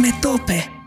Metope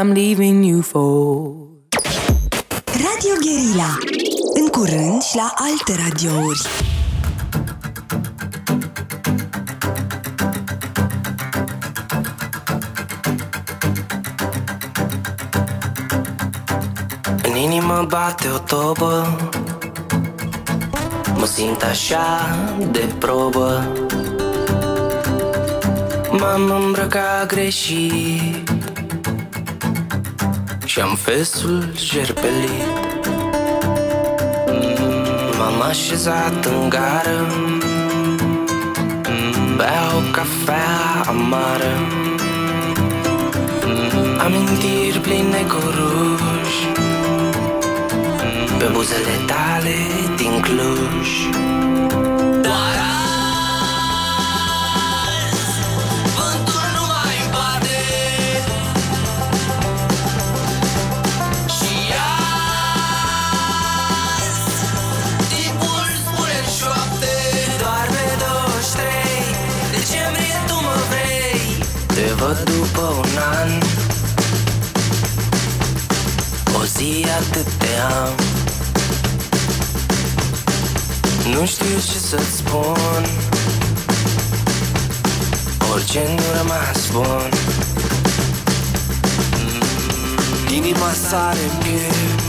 I'm leaving you for. Radio Guerilla. În curând și la alte radiouri. În inimă bate o tobă Mă simt așa de probă M-am îmbrăcat greșit și-am fesul jerpelit M-am așezat în gară. Beau cafea amară. Amintiri pline cu ruj. Pe buzele tale din Cluj zi atât de am. Nu știu ce să-ți spun. O Orice nu rămas bun Inima sare în piept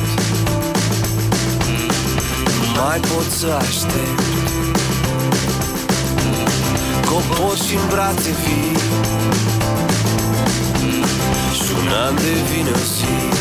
Nu mai pot să aștept. Copor și în brațe vii. Și un an devine o zi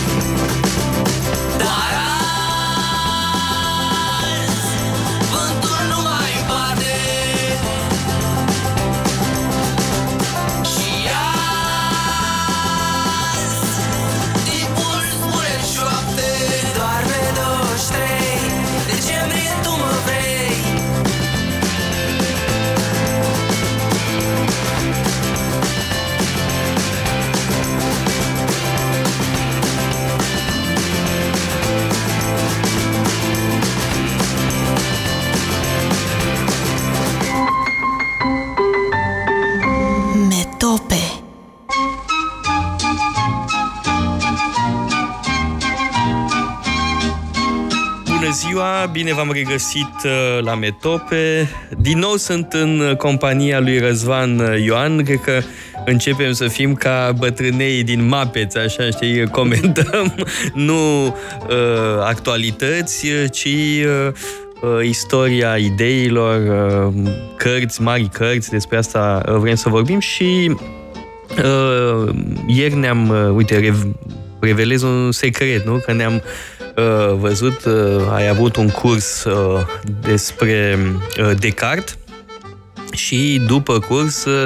ziua, bine v-am regăsit uh, la Metope. Din nou sunt în compania lui Răzvan uh, Ioan. Cred că începem să fim ca bătrânei din Mapeți, așa, știi, comentăm nu uh, actualități, ci uh, uh, istoria ideilor, uh, cărți, mari cărți, despre asta uh, vrem să vorbim și uh, ieri ne-am, uh, uite, rev- revelez un secret, nu? Că ne-am uh, văzut, uh, ai avut un curs uh, despre uh, Descartes și după curs uh,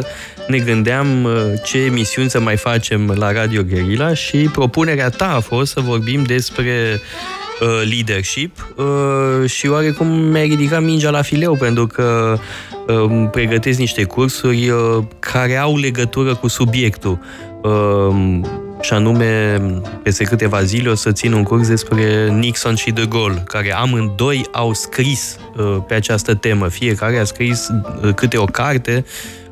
ne gândeam uh, ce emisiuni să mai facem la Radio Guerilla și propunerea ta a fost să vorbim despre uh, leadership uh, și oarecum mi-ai ridicat mingea la fileu pentru că uh, pregătesc niște cursuri uh, care au legătură cu subiectul. Uh, și anume, peste câteva zile o să țin un curs despre Nixon și De Gaulle, care amândoi au scris uh, pe această temă. Fiecare a scris uh, câte o carte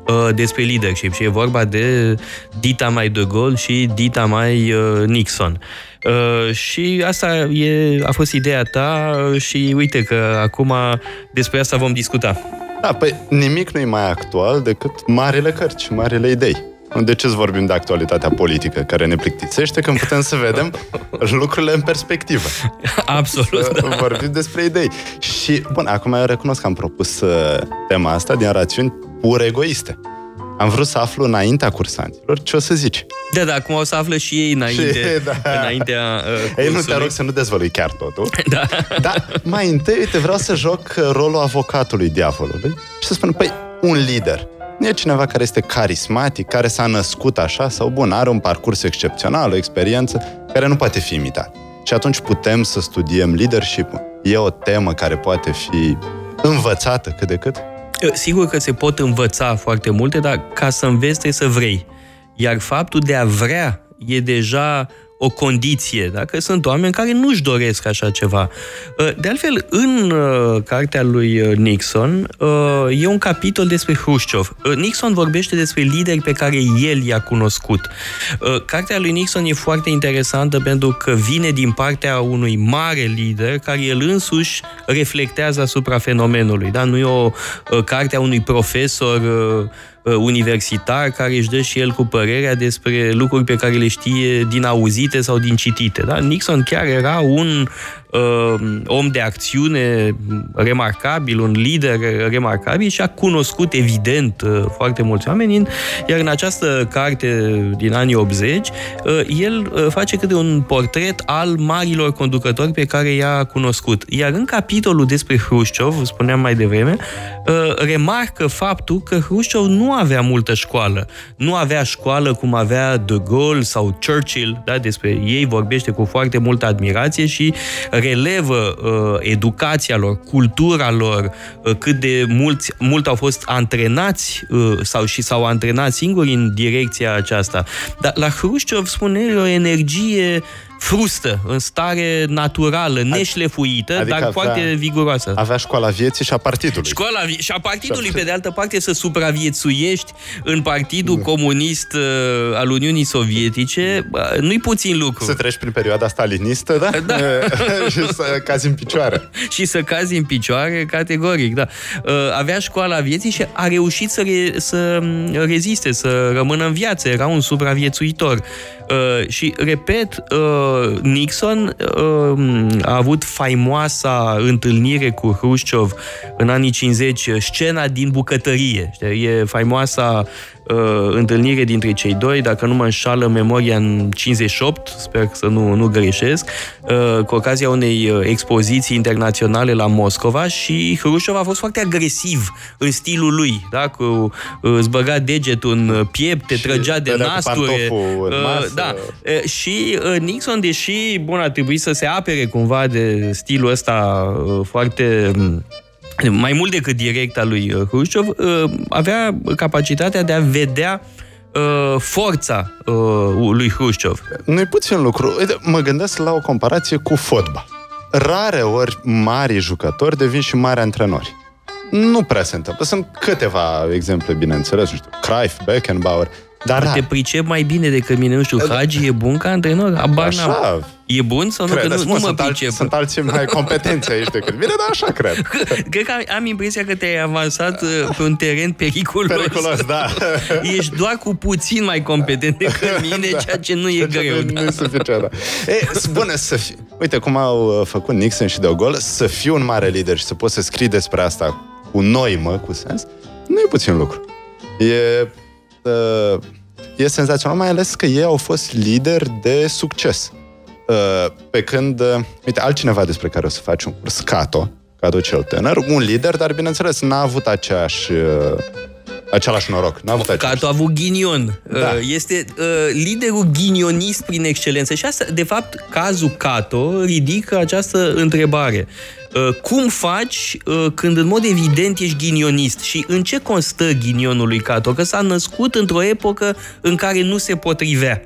uh, despre leadership și e vorba de Dita mai De Gaulle și Dita mai uh, Nixon. Uh, și asta e, a fost ideea ta uh, și uite că acum despre asta vom discuta. Da, păi nimic nu e mai actual decât marile cărți, marile idei. De ce să vorbim de actualitatea politică care ne plictisește când putem să vedem lucrurile în perspectivă? Absolut, Să da. vorbim despre idei. Și, bun, acum eu recunosc că am propus uh, tema asta din rațiuni pur egoiste. Am vrut să aflu înaintea cursanților ce o să zici. Da, da, acum o să află și ei înainte, Și- da. înaintea uh, Ei, nu te cursului. rog să nu dezvălui chiar totul. Da. Dar mai întâi, uite, vreau să joc uh, rolul avocatului diavolului și să spun, păi, un lider. Nu e cineva care este carismatic, care s-a născut așa sau, bun, are un parcurs excepțional, o experiență care nu poate fi imitat. Și atunci putem să studiem leadership E o temă care poate fi învățată cât de cât? Sigur că se pot învăța foarte multe, dar ca să înveți trebuie să vrei. Iar faptul de a vrea e deja o condiție, dacă sunt oameni care nu-și doresc așa ceva. De altfel, în cartea lui Nixon e un capitol despre Hrușciov. Nixon vorbește despre lideri pe care el i-a cunoscut. Cartea lui Nixon e foarte interesantă pentru că vine din partea unui mare lider care el însuși reflectează asupra fenomenului. Da? Nu e o carte a unui profesor universitar care își dă și el cu părerea despre lucruri pe care le știe din auzite sau din citite. Da? Nixon chiar era un uh, om de acțiune remarcabil, un lider remarcabil și a cunoscut evident uh, foarte mulți oameni, iar în această carte din anii 80 uh, el uh, face câte un portret al marilor conducători pe care i-a cunoscut. Iar în capitolul despre Hrușciov, spuneam mai devreme, uh, remarcă faptul că Hrușciov nu avea multă școală. Nu avea școală cum avea De Gaulle sau Churchill, da? despre ei vorbește cu foarte multă admirație și relevă uh, educația lor, cultura lor, uh, cât de mulți, mult au fost antrenați uh, sau și s-au antrenat singuri în direcția aceasta. Dar la Hrușciov spune o energie frustă, în stare naturală, neșlefuită, adică dar avea- foarte viguroasă. Avea școala vieții și a partidului. Școala vi- și a partidului, pe de altă parte, să supraviețuiești în Partidul Comunist uh, al Uniunii Sovietice, bă, nu-i puțin lucru. Să treci prin perioada stalinistă, da? Da. și să cazi în picioare. și să cazi în picioare, categoric, da. Uh, Avea școala vieții și a reușit să, re, să mm, reziste, să rămână în viață. Era un supraviețuitor. Uh, și, repet, uh, Nixon uh, a avut faimoasa întâlnire cu Hrușciov în anii 50, scena din bucătărie. Știi? E faimoasa uh, întâlnire dintre cei doi, dacă nu mă înșală memoria în 58, sper să nu, nu greșesc, uh, cu ocazia unei uh, expoziții internaționale la Moscova și Hrușov a fost foarte agresiv în stilul lui, da? Cu, uh, îți băga degetul în piept, te Și trăgea de dădea cu nasture. pantoful în masă. da. Uh, Și uh, Nixon, deși, bun, a trebuit să se apere cumva de stilul ăsta uh, foarte um, mai mult decât direct al lui uh, Hrușciov, uh, avea capacitatea de a vedea uh, forța uh, lui Hrușciov. Nu-i puțin lucru. Uite, mă gândesc la o comparație cu fotbal. Rare ori mari jucători devin și mari antrenori. Nu prea se întâmplă. Sunt câteva exemple, bineînțeles, nu știu, Cruyff, Beckenbauer, dar Te pricep mai bine decât mine, nu știu, Hagi e bun ca antrenor? Abar n-am. Așa. E bun sau nu? Că Credeți, nu, mă, nu mă sunt, pricep. alți, sunt alții mai competenți aici decât mine, dar așa cred. Cred că am, am impresia că te-ai avansat uh, pe un teren periculos. Periculos, da. Ești doar cu puțin mai competent decât mine, ceea ce nu e Deci greu. Nu, da. nu e suficient, da. E, spune să fii... Uite cum au uh, făcut Nixon și De Gaulle, să fii un mare lider și să poți să scrii despre asta cu noi, mă, cu sens, nu e puțin lucru. E, uh, e senzațional, mai ales că ei au fost lideri de succes. Uh, pe când, uh, uite, altcineva despre care o să faci un curs, Cato, Cato cel tânăr, un lider, dar bineînțeles n-a avut aceeași, uh, același noroc. N-a avut aceeași Cato a avut ghinion. Da. Uh, Este uh, liderul ghinionist prin excelență. Și asta, de fapt, cazul Cato ridică această întrebare. Uh, Cum faci uh, când în mod evident ești ghinionist? Și în ce constă ghinionul lui Cato? Că s-a născut într-o epocă în care nu se potrivea.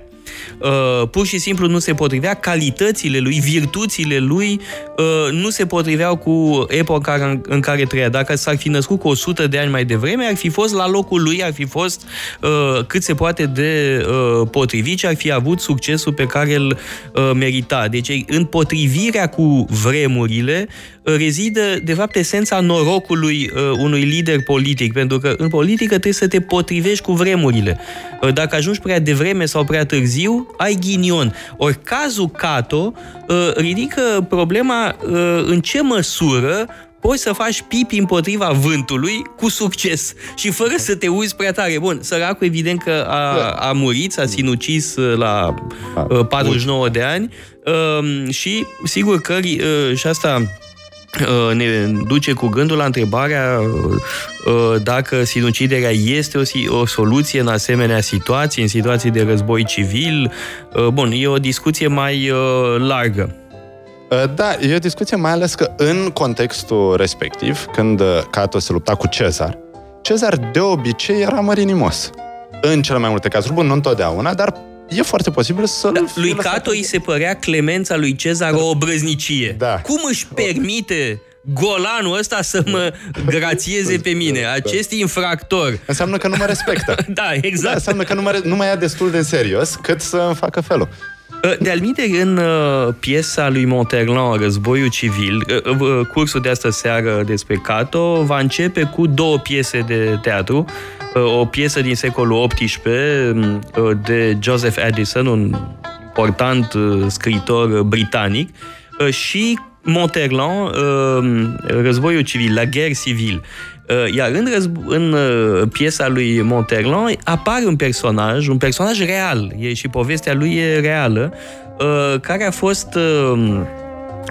Uh, pur și simplu nu se potrivea, calitățile lui, virtuțile lui uh, nu se potriveau cu epoca în, în care trăia. Dacă s-ar fi născut cu 100 de ani mai devreme, ar fi fost la locul lui, ar fi fost uh, cât se poate de uh, potrivit și ar fi avut succesul pe care îl uh, merita. Deci, în potrivirea cu vremurile, uh, rezidă, de fapt, esența norocului uh, unui lider politic, pentru că în politică trebuie să te potrivești cu vremurile. Uh, Dacă ajungi prea devreme sau prea târziu, ai ghinion. Ori cazul Cato uh, ridică problema uh, în ce măsură poți să faci pipi împotriva vântului cu succes și fără să te uiți prea tare. Bun, săracul evident că a, a murit, s-a sinucis uh, la uh, 49 de ani uh, și sigur că uh, și asta uh, ne duce cu gândul la întrebarea uh, dacă sinuciderea este o, si- o soluție în asemenea situații, în situații de război civil. Uh, Bun, e o discuție mai uh, largă. Uh, Da, e o discuție mai ales că în contextul respectiv, când uh, Cato se lupta cu Cezar, Cezar de obicei era mărinimos. În cele mai multe cazuri, bun, nu întotdeauna, dar e foarte posibil să Da, lui Cato îi se părea clemența lui Cezar o obrăznicie. Da. Cum își permite golanul ăsta să mă grațieze pe mine? Acest infractor. Înseamnă că nu mă respectă. Da, Da, exact. înseamnă că nu mă, nu mă ia destul de în serios cât să îmi facă felul. De alminte, în uh, piesa lui Monterland, Războiul Civil, uh, uh, cursul de astă seară despre Cato va începe cu două piese de teatru. Uh, o piesă din secolul XVIII uh, de Joseph Addison, un important uh, scriitor britanic, uh, și Monterland, uh, Războiul Civil, la guerre civil. Uh, Iar în, răzb- în uh, piesa lui Monterland apare un personaj, un personaj real, e și povestea lui e reală, uh, care a fost uh,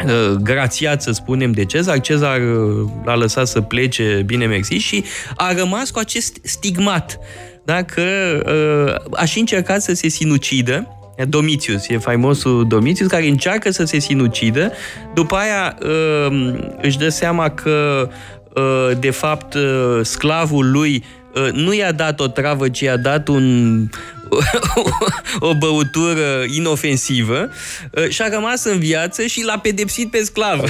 uh, grațiat, să spunem, de Cezar. Cezar uh, l-a lăsat să plece, bine mersi, și a rămas cu acest stigmat, da? că uh, a și încercat să se sinucidă, Domitius, e faimosul Domitius, care încearcă să se sinucidă, după aia uh, își dă seama că uh, de fapt uh, sclavul lui uh, nu i-a dat o travă, ci i-a dat un, o băutură inofensivă uh, și a rămas în viață și l-a pedepsit pe sclav.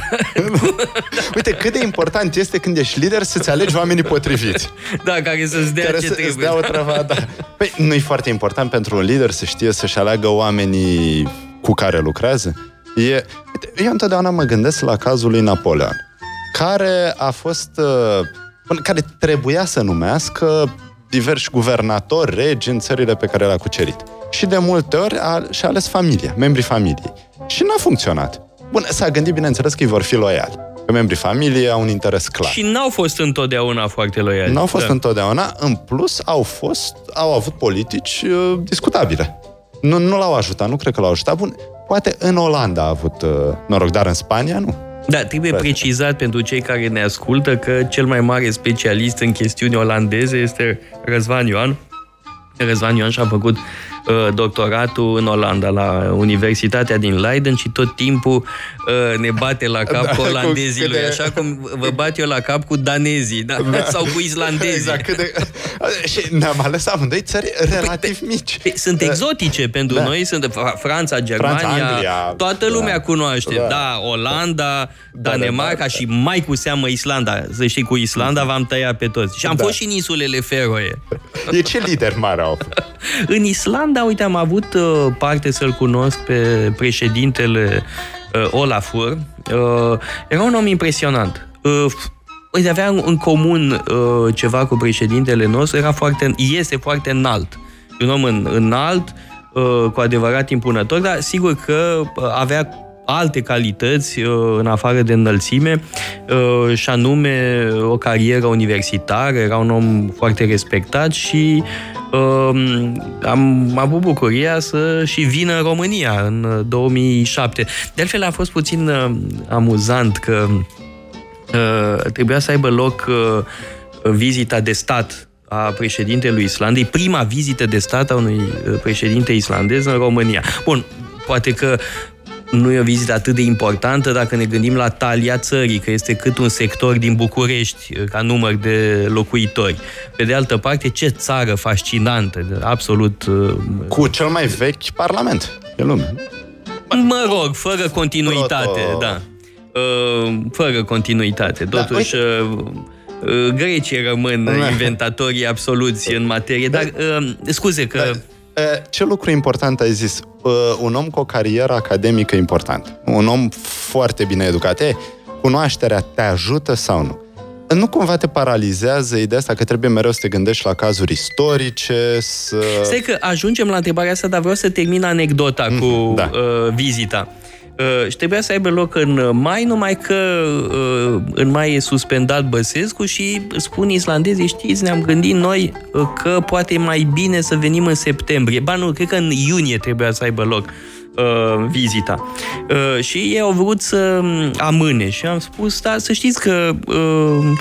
Uite, cât de important este când ești lider să-ți alegi oamenii potriviți. da, care să-ți dea care ce să trebuie. îți dea o travă, da. Păi, nu e foarte important pentru un lider să știe să-și aleagă oamenii cu care lucrează? E, uite, eu întotdeauna mă gândesc la cazul lui Napoleon, care a fost, uh, bun, care trebuia să numească diversi guvernatori, regi în țările pe care le-a cucerit. Și de multe ori a, și-a ales familia, membrii familiei. Și n-a funcționat. Bun, s-a gândit, bineînțeles, că îi vor fi loiali. Că membrii familiei au un interes clar. Și n-au fost întotdeauna foarte loiali. Nu au fost da. întotdeauna. În plus, au fost, au avut politici uh, discutabile. Nu, nu l-au ajutat, nu cred că l-au ajutat. Bun, poate în Olanda a avut uh, noroc, dar în Spania nu. Da, trebuie Frate. precizat pentru cei care ne ascultă că cel mai mare specialist în chestiuni olandeze este Răzvan Ioan. Răzvan Ioan și-a făcut uh, doctoratul în Olanda, la Universitatea din Leiden și tot timpul uh, ne bate la cap Da, cu cu olandezii lui, câte- așa cum vă bat eu la cap cu danezii, da? sau cu islandezii. Exact, cât de... și ne-am ales amândoi țări relativ mici. Păi, Sunt exotice pentru Da. noi, sunt Fra- Franța, Germania, Anglia, toată lumea da. cunoaște. Da. Da, Olanda, Danemarca da. și mai cu seamă Islanda. Să știi, cu Islanda v-am tăiat pe toți. Și am Da. fost și în insulele Feroe. E ce lider mare au avut. În Islanda, uite, am avut uh, parte să-l cunosc pe președintele uh, Olafur. Uh, era un om impresionant. Uh, f- Uite, avea în în comun uh, ceva cu președintele nostru, era foarte, este foarte înalt. E Un om în, înalt, uh, cu adevărat impunător, dar sigur că uh, avea alte calități uh, în afară de înălțime uh, și anume o carieră universitară, era un om foarte respectat și uh, am avut bucuria să și vină în România în uh, 2007. De altfel a fost puțin uh, amuzant că uh, trebuia să aibă loc uh, vizita de stat a președintelui Islandei, prima vizită de stat a unui uh, președinte islandez în România. Bun, poate că nu e o vizită atât de importantă dacă ne gândim la talia țării, că este cât un sector din București uh, ca număr de locuitori. Pe de altă parte, ce țară fascinantă, absolut uh, Cu cel mai vechi parlament de lume. Mă rog, fără continuitate, Proto- da. Uh, Fără continuitate. Da, Totuși, uh, uh, grecii rămân Da. inventatorii absoluți în materie. Dar, uh, scuze că... Da. E, Ce lucru important ai zis? Uh, Un om cu o carieră academică important. Un om foarte bine educat. E, cunoașterea te ajută sau nu? Nu cumva te paralizează ideea asta că trebuie mereu să te gândești la cazuri istorice, să... Stai că ajungem la întrebarea asta, dar vreau să termin anecdota cu da. uh, vizita. Uh, și trebuia să aibă loc în mai, numai că uh, în mai e suspendat Băsescu și spun islandezii, știți, ne-am gândit noi uh, că poate e mai bine să venim în septembrie. Ba nu, cred că în iunie trebuia să aibă loc uh, vizita. Uh, și ei au vrut să um, amâne și am spus, da, să știți că uh,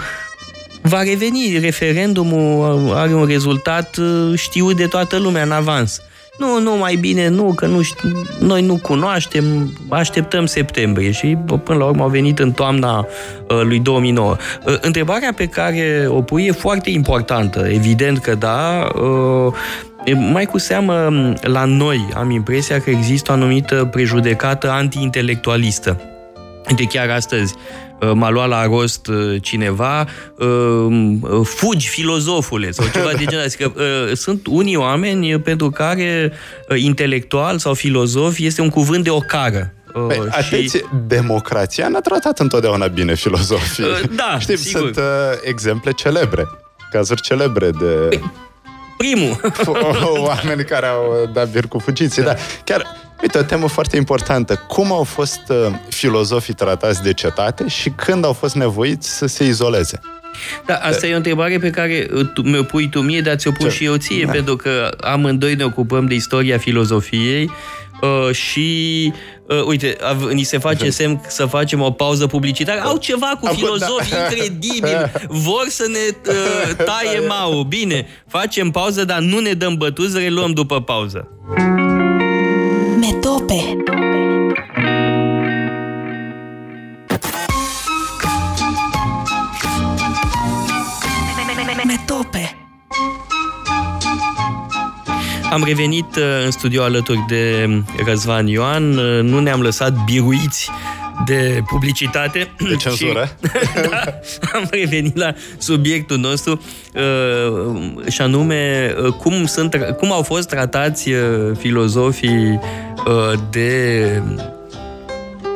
va reveni referendumul, are un rezultat uh, știut de toată lumea în avans. Nu, nu, mai bine nu, că nu știu, noi nu cunoaștem, așteptăm septembrie și bă, până la urmă au venit în toamna uh, lui 2009. Uh, întrebarea pe care o pui e foarte importantă, evident că da, uh, e mai cu seamă la noi am impresia că există o anumită prejudecată anti-intelectualistă. Uite, chiar astăzi uh, m-a luat la rost uh, cineva, uh, uh, fugi filozofule sau ceva de genul ăsta. Că uh, sunt unii oameni uh, pentru care uh, intelectual sau filozof este un cuvânt de ocară. Uh, Păi, atenție, democrația n-a tratat întotdeauna bine filozofii. Uh, da, Știm, sigur. sunt uh, exemple celebre, cazuri celebre de Păi, Primul. oameni care au dat bir cu fugiții. Da. Chiar, uite, o temă foarte importantă. Cum au fost uh, filozofii tratați de cetate și când au fost nevoiți să se izoleze? Da, asta e o întrebare pe care uh, tu, mi-o pui tu mie, dar ți-o pun Ce? și eu ție, Da. pentru că amândoi ne ocupăm de istoria filozofiei uh, și, uh, uite, av- ni se face semn să facem o pauză publicitară. Au ceva cu Acum, filozofi da. incredibil. Vor să ne uh, taie mau. Bine, facem pauză, dar nu ne dăm bătuți, reluăm după pauză. Metope Metope Am revenit uh, în studio alături de Răzvan Ioan. Uh, Nu ne-am lăsat biruiți de publicitate. De cenzură. Și, da, am revenit la subiectul nostru uh, și anume uh, cum, sunt, cum au fost tratați uh, filozofii uh, de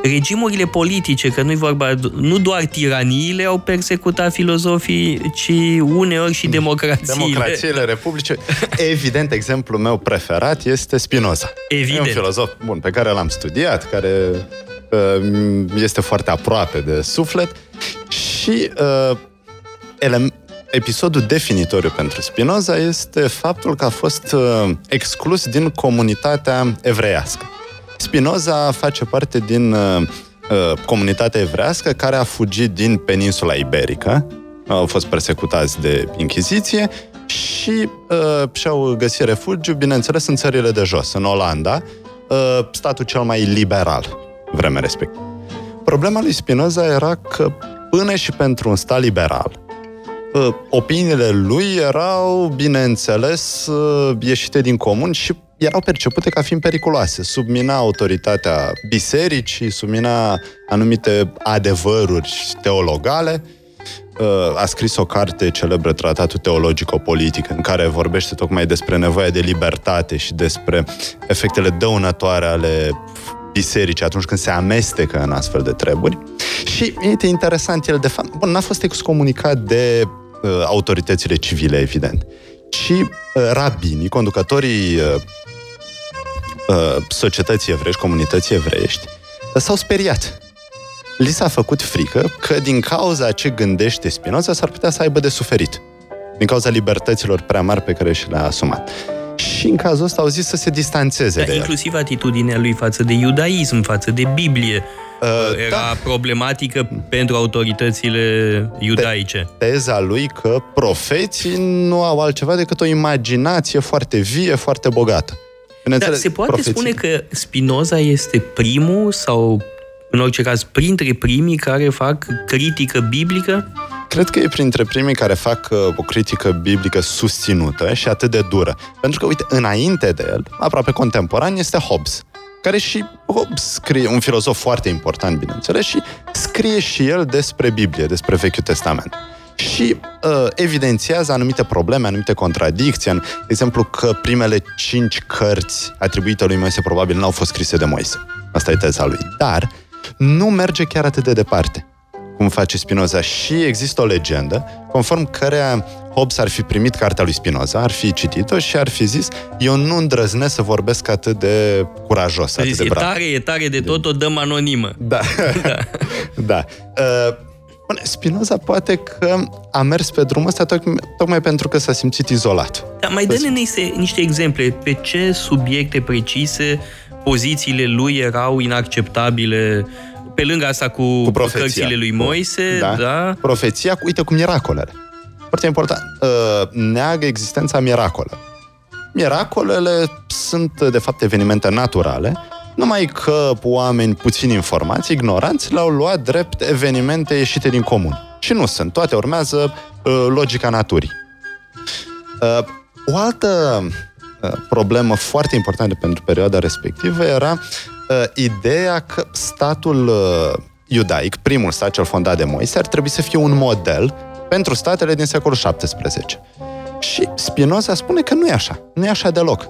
regimurile politice, că nu-i vorba, nu doar tiraniile au persecutat filozofii, ci uneori și democrațiile. Democrațiile, republice. Evident, exemplul meu preferat este Spinoza. Evident. E un filozof bun pe care l-am studiat, care uh, este foarte aproape de suflet și uh, ele- episodul definitoriu pentru Spinoza este faptul că a fost uh, exclus din comunitatea evreiască. Spinoza face parte din uh, uh, comunitatea evrească care a fugit din peninsula iberică, au fost persecutați de Inchiziție și uh, și-au găsit refugiu, bineînțeles, în țările de jos, în Olanda, uh, statul cel mai liberal vremea respectivă. Problema lui Spinoza era că până și pentru un stat liberal, uh, opiniile lui erau, bineînțeles, uh, ieșite din comun și erau percepute ca fiind periculoase. Submina autoritatea bisericii, submina anumite adevăruri teologale. Uh, A scris o carte celebră, Tratatul Teologico-Politic, în care vorbește tocmai despre nevoia de libertate și despre efectele dăunătoare ale bisericii atunci când se amestecă în astfel de treburi. Și e interesant, el de fapt, bun, n-a fost excomunicat de uh, autoritățile civile, evident, ci uh, rabinii, conducătorii uh, uh, societății evrești, comunității evreiești, uh, s-au speriat. Li s-a făcut frică că din cauza ce gândește Spinoza s-ar putea să aibă de suferit. Din cauza libertăților prea mari pe care și le-a asumat. Și în cazul ăsta au zis să se distanțeze Da, de el. inclusiv atitudinea lui față de iudaism, față de Biblie, Uh, era da. problematică pentru autoritățile iudaice. teza lui că profeții nu au altceva decât o imaginație foarte vie, foarte bogată. Dar Bineînțeles, se poate profeții- spune că Spinoza este primul sau, în orice caz, printre primii care fac critică biblică? Cred că e printre primii care fac uh, o critică biblică susținută și atât de dură. Pentru că, uite, înainte de el, aproape contemporan, este Hobbes, care și Hobbes scrie, un filozof foarte important, bineînțeles, și scrie și el despre Biblie, despre Vechiul Testament. Și uh, evidențiază anumite probleme, anumite contradicții, de exemplu că primele cinci cărți atribuite lui Moise probabil n-au fost scrise de Moise. Asta e teza lui. Dar nu merge chiar atât de departe cum face Spinoza. Și există o legendă conform cărea Hobbes ar fi primit cartea lui Spinoza, ar fi citit-o și ar fi zis eu nu îndrăznesc să vorbesc atât de curajos, atât Zis, de e brav. tare, e tare de tot, o dăm anonimă. Da. da. Uh, bine, Spinoza poate că a mers pe drumul ăsta tocmai, tocmai pentru că s-a simțit izolat. Dar mai dă-ne niște, niște exemple. Pe ce subiecte precise pozițiile lui erau inacceptabile pe lângă asta cu, Cu profeția. cărțile lui Moise, da? da? Profeția, cu, uite, cu miracolele. Foarte important. Uh, neagă existența miracolelor. Miracolele sunt, de fapt, evenimente naturale, numai că oameni puțin informați, ignoranți, le-au luat drept evenimente ieșite din comun. Și nu sunt. Toate urmează uh, logica naturii. Uh, o altă uh, problemă foarte importantă pentru perioada respectivă era uh, ideea că statul uh, iudaic, primul stat cel fondat de Moise, ar trebui să fie un model pentru statele din secolul XVII. Și Spinoza spune că nu e așa. Nu e așa deloc.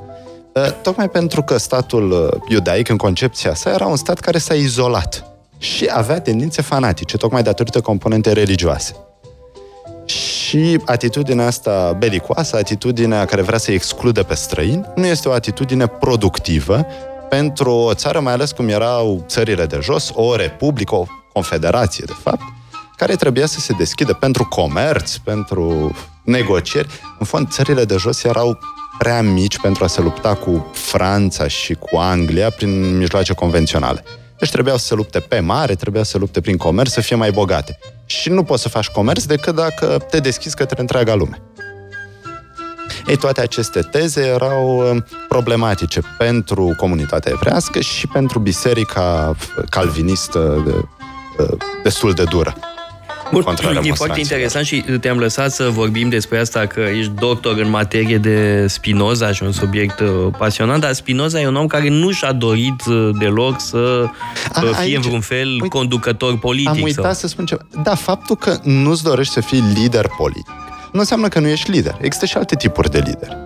Uh, Tocmai pentru că statul uh, iudaic, în concepția sa, era un stat care s-a izolat și avea tendințe fanatice, tocmai datorită componente religioase. Și atitudinea asta belicoasă, atitudinea care vrea să exclude pe străini, nu este o atitudine productivă pentru o țară, mai ales cum erau țările de jos, o republică, o confederație, de fapt, care trebuia să se deschidă pentru comerț, pentru negocieri. În fond, țările de jos erau prea mici pentru a se lupta cu Franța și cu Anglia prin mijloace convenționale. Deci trebuiau să se lupte pe mare, trebuia să se lupte prin comerț, să fie mai bogate. Și nu poți să faci comerț decât dacă te deschizi către întreaga lume. Ei, toate aceste teze erau uh, problematice pentru comunitatea evrească și pentru biserica calvinistă de, uh, destul de dură. Bun, contra e foarte remonstranților. interesant și te-am lăsat să vorbim despre asta că ești doctor în materie de Spinoza și un subiect uh, pasionant, dar Spinoza e un om care nu și-a dorit uh, deloc să A, uh, fie aici- în vreun fel uite, conducător politic. Am uitat sau... să spun ceva. Da, faptul că nu-ți dorești să fii lider politic nu înseamnă că nu ești lider. Există și alte tipuri de lideri.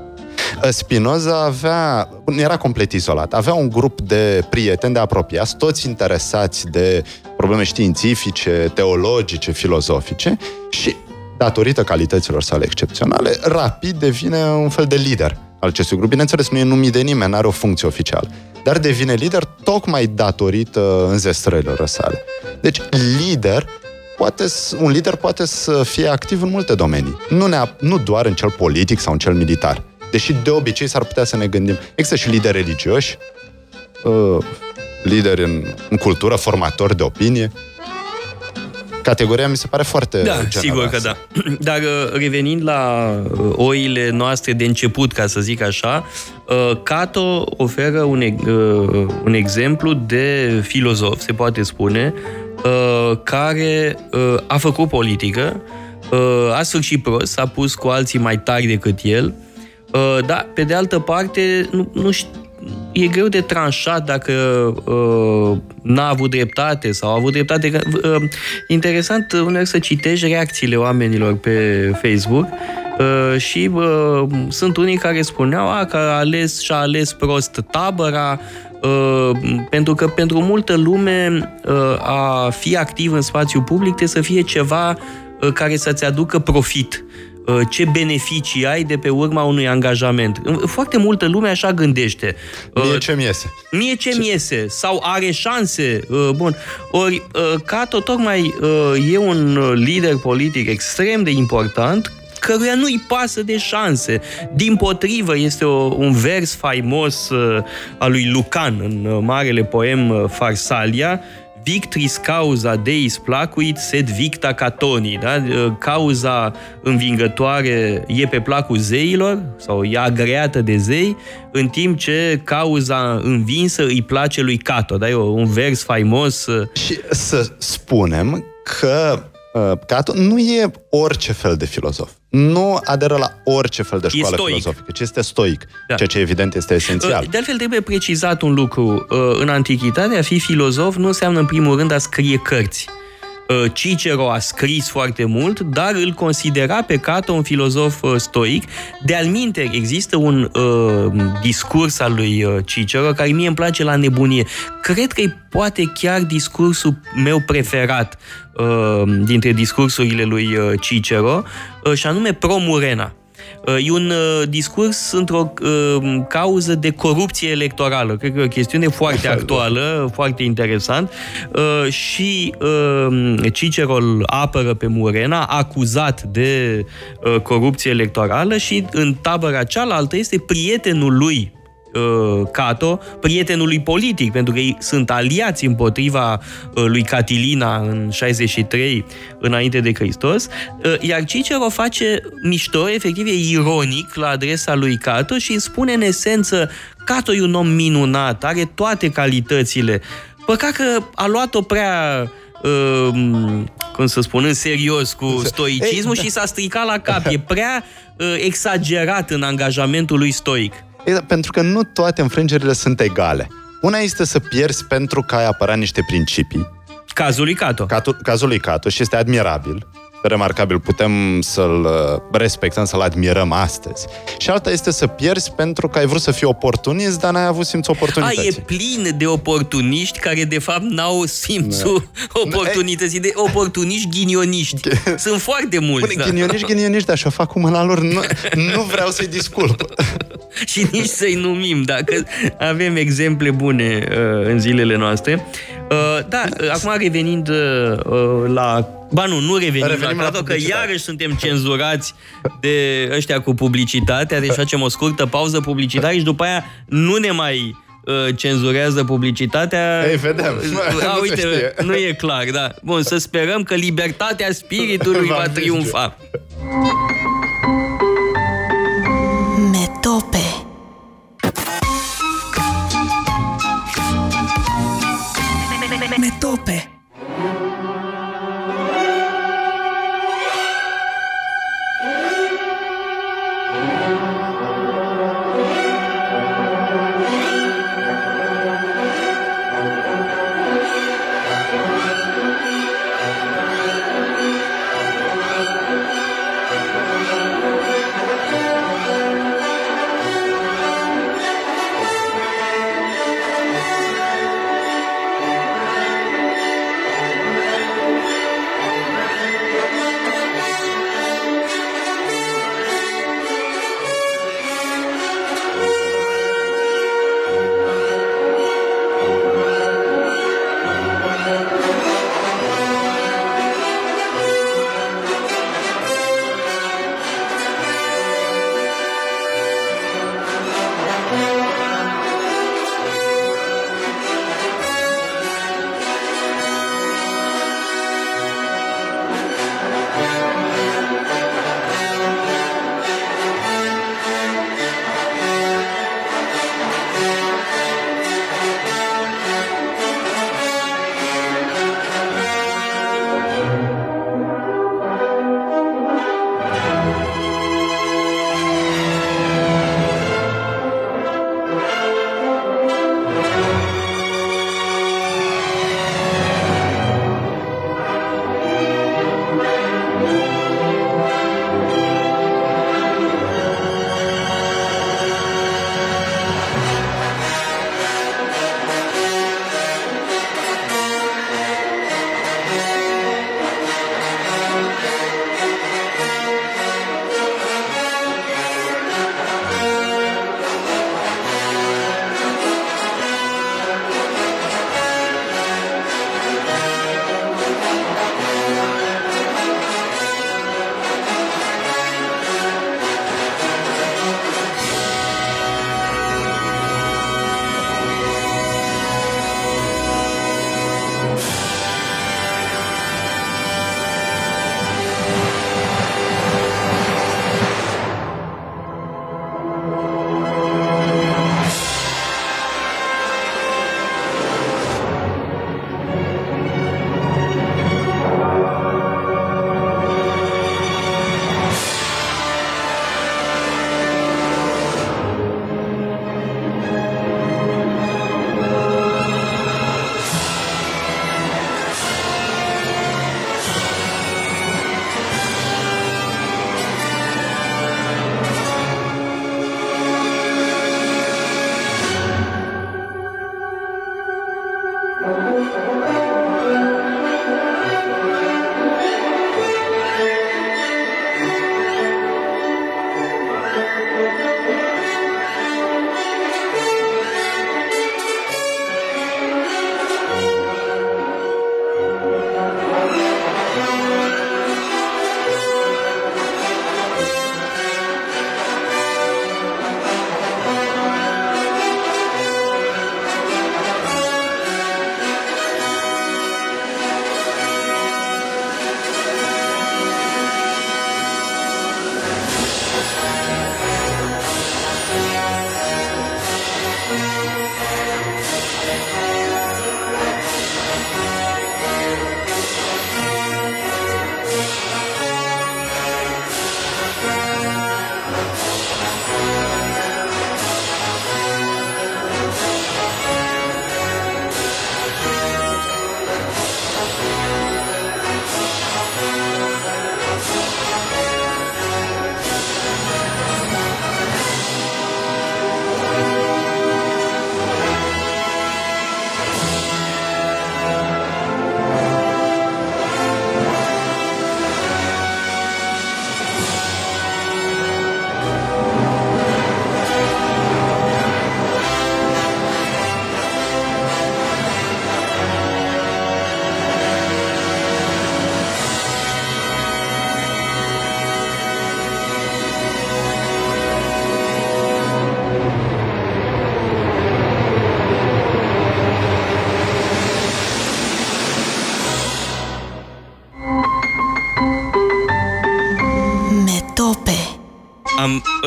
Uh, Spinoza avea, era complet izolat, avea un grup de prieteni de apropiați, toți interesați de probleme științifice, teologice, filozofice și, datorită calităților sale excepționale, rapid devine un fel de lider al acestui grup. Bineînțeles, nu e numit de nimeni, nu are o funcție oficială, dar devine lider tocmai datorită înzestrărilor sale. Deci, lider poate, s- un lider poate să fie activ în multe domenii, nu, neap- nu doar în cel politic sau în cel militar. Deși de obicei s-ar putea să ne gândim, există și lideri religioși, uh, lideri în, în cultură, formatori de opinie. Categoria mi se pare foarte Da, generoasă. sigur că da. Dar uh, revenind la uh, oile noastre de început, ca să zic așa, uh, Cato oferă un, e- uh, un exemplu de filozof, se poate spune, uh, care uh, a făcut politică, uh, a sfârșit prost, s-a pus cu alții mai tari decât el, uh, dar, pe de altă parte, nu, nu știu, e greu de tranșat dacă uh, n-a avut dreptate sau a avut dreptate. Că, Uh, interesant uneori să citești reacțiile oamenilor pe Facebook uh, și uh, sunt unii care spuneau a, că a ales și-a ales prost tabăra, uh, pentru că pentru multă lume uh, a fi activ în spațiu public trebuie să fie ceva uh, care să-ți aducă profit uh, ce beneficii ai de pe urma unui angajament. Foarte multă lume așa gândește. Mie Uh, ce mi iese? Mie ce mi iese? Sau are șanse? Uh, Bun. Ori uh, Cato tocmai uh, e un uh, lider politic extrem de important căruia nu-i pasă de șanse. Din potrivă, este o, un vers faimos uh, al lui Lucan în uh, marele poem uh, Farsalia, Victris cauza Deis placuit, sed victa catoni. Da? Uh, Cauza învingătoare e pe placul zeilor, sau e agreată de zei, în timp ce cauza învinsă îi place lui Cato. Da? E o- un vers faimos. uh, Și să spunem că uh, Cato nu e orice fel de filozof. Nu aderă la orice fel de școală stoic. filozofică, ci este stoic, Da. ceea ce evident este esențial. Uh, De altfel, trebuie precizat un lucru. Uh, În antichitate, a fi filozof nu înseamnă, în primul rând, a scrie cărți. Uh, Cicero a scris foarte mult, dar îl considera pe Cato un filozof uh, stoic. De alminte, există un uh, discurs al lui uh, Cicero care mie îmi place la nebunie. Cred că e poate chiar discursul meu preferat uh, dintre discursurile lui uh, Cicero, uh, și anume Pro Murena. Uh, E un uh, discurs într-o uh, cauză de corupție electorală. Cred că e o chestiune foarte actuală, foarte interesant. Uh, Și uh, Cicero îl apără pe Murena, acuzat de uh, corupție electorală și în tabăra cealaltă este prietenul lui uh, Cato, prietenului politic, pentru că ei sunt aliați împotriva uh, lui Catilina în 63 înainte de Hristos, uh, iar Cicero face mișto, efectiv e ironic la adresa lui Cato și îi spune în esență Cato e un om minunat, are toate calitățile. Păcat că a luat-o prea uh, cum să spun, în serios cu stoicismul și s-a stricat la cap. E prea uh, exagerat în angajamentul lui stoic. Exact, pentru că nu toate înfrângerile sunt egale. Una este să pierzi pentru că ai apărat niște principii. Cazul lui Cato. Catul, cazul lui Cato și este admirabil, remarcabil, putem să-l uh, respectăm, să-l admirăm astăzi. Și alta este să pierzi pentru că ai vrut să fii oportunist, dar n-ai avut simț A, oportunității. e plin de oportuniști care de fapt n-au simțul oportunității, de oportuniști ghinioniști. Sunt foarte mulți. Bune, da. ghinioniști, ghinioniști, dar și-o fac cu mâna lor. Nu, nu vreau să-i disculp. și nici să-i numim, dacă avem exemple bune uh, în zilele noastre. Uh, da, uh, acum revenind uh, uh, la... Ba nu, nu revenim, Revenim la la Cato, că publicitate. iarăși suntem cenzurați de ăștia cu publicitatea, deci facem o scurtă pauză publicitară și după aia nu ne mai uh, cenzurează publicitatea. Ei, vedem. Uh, A, Nu se uite, știe. nu e clar, da. Bun, să sperăm că libertatea spiritului Va va merge. triumfa. Metope Metope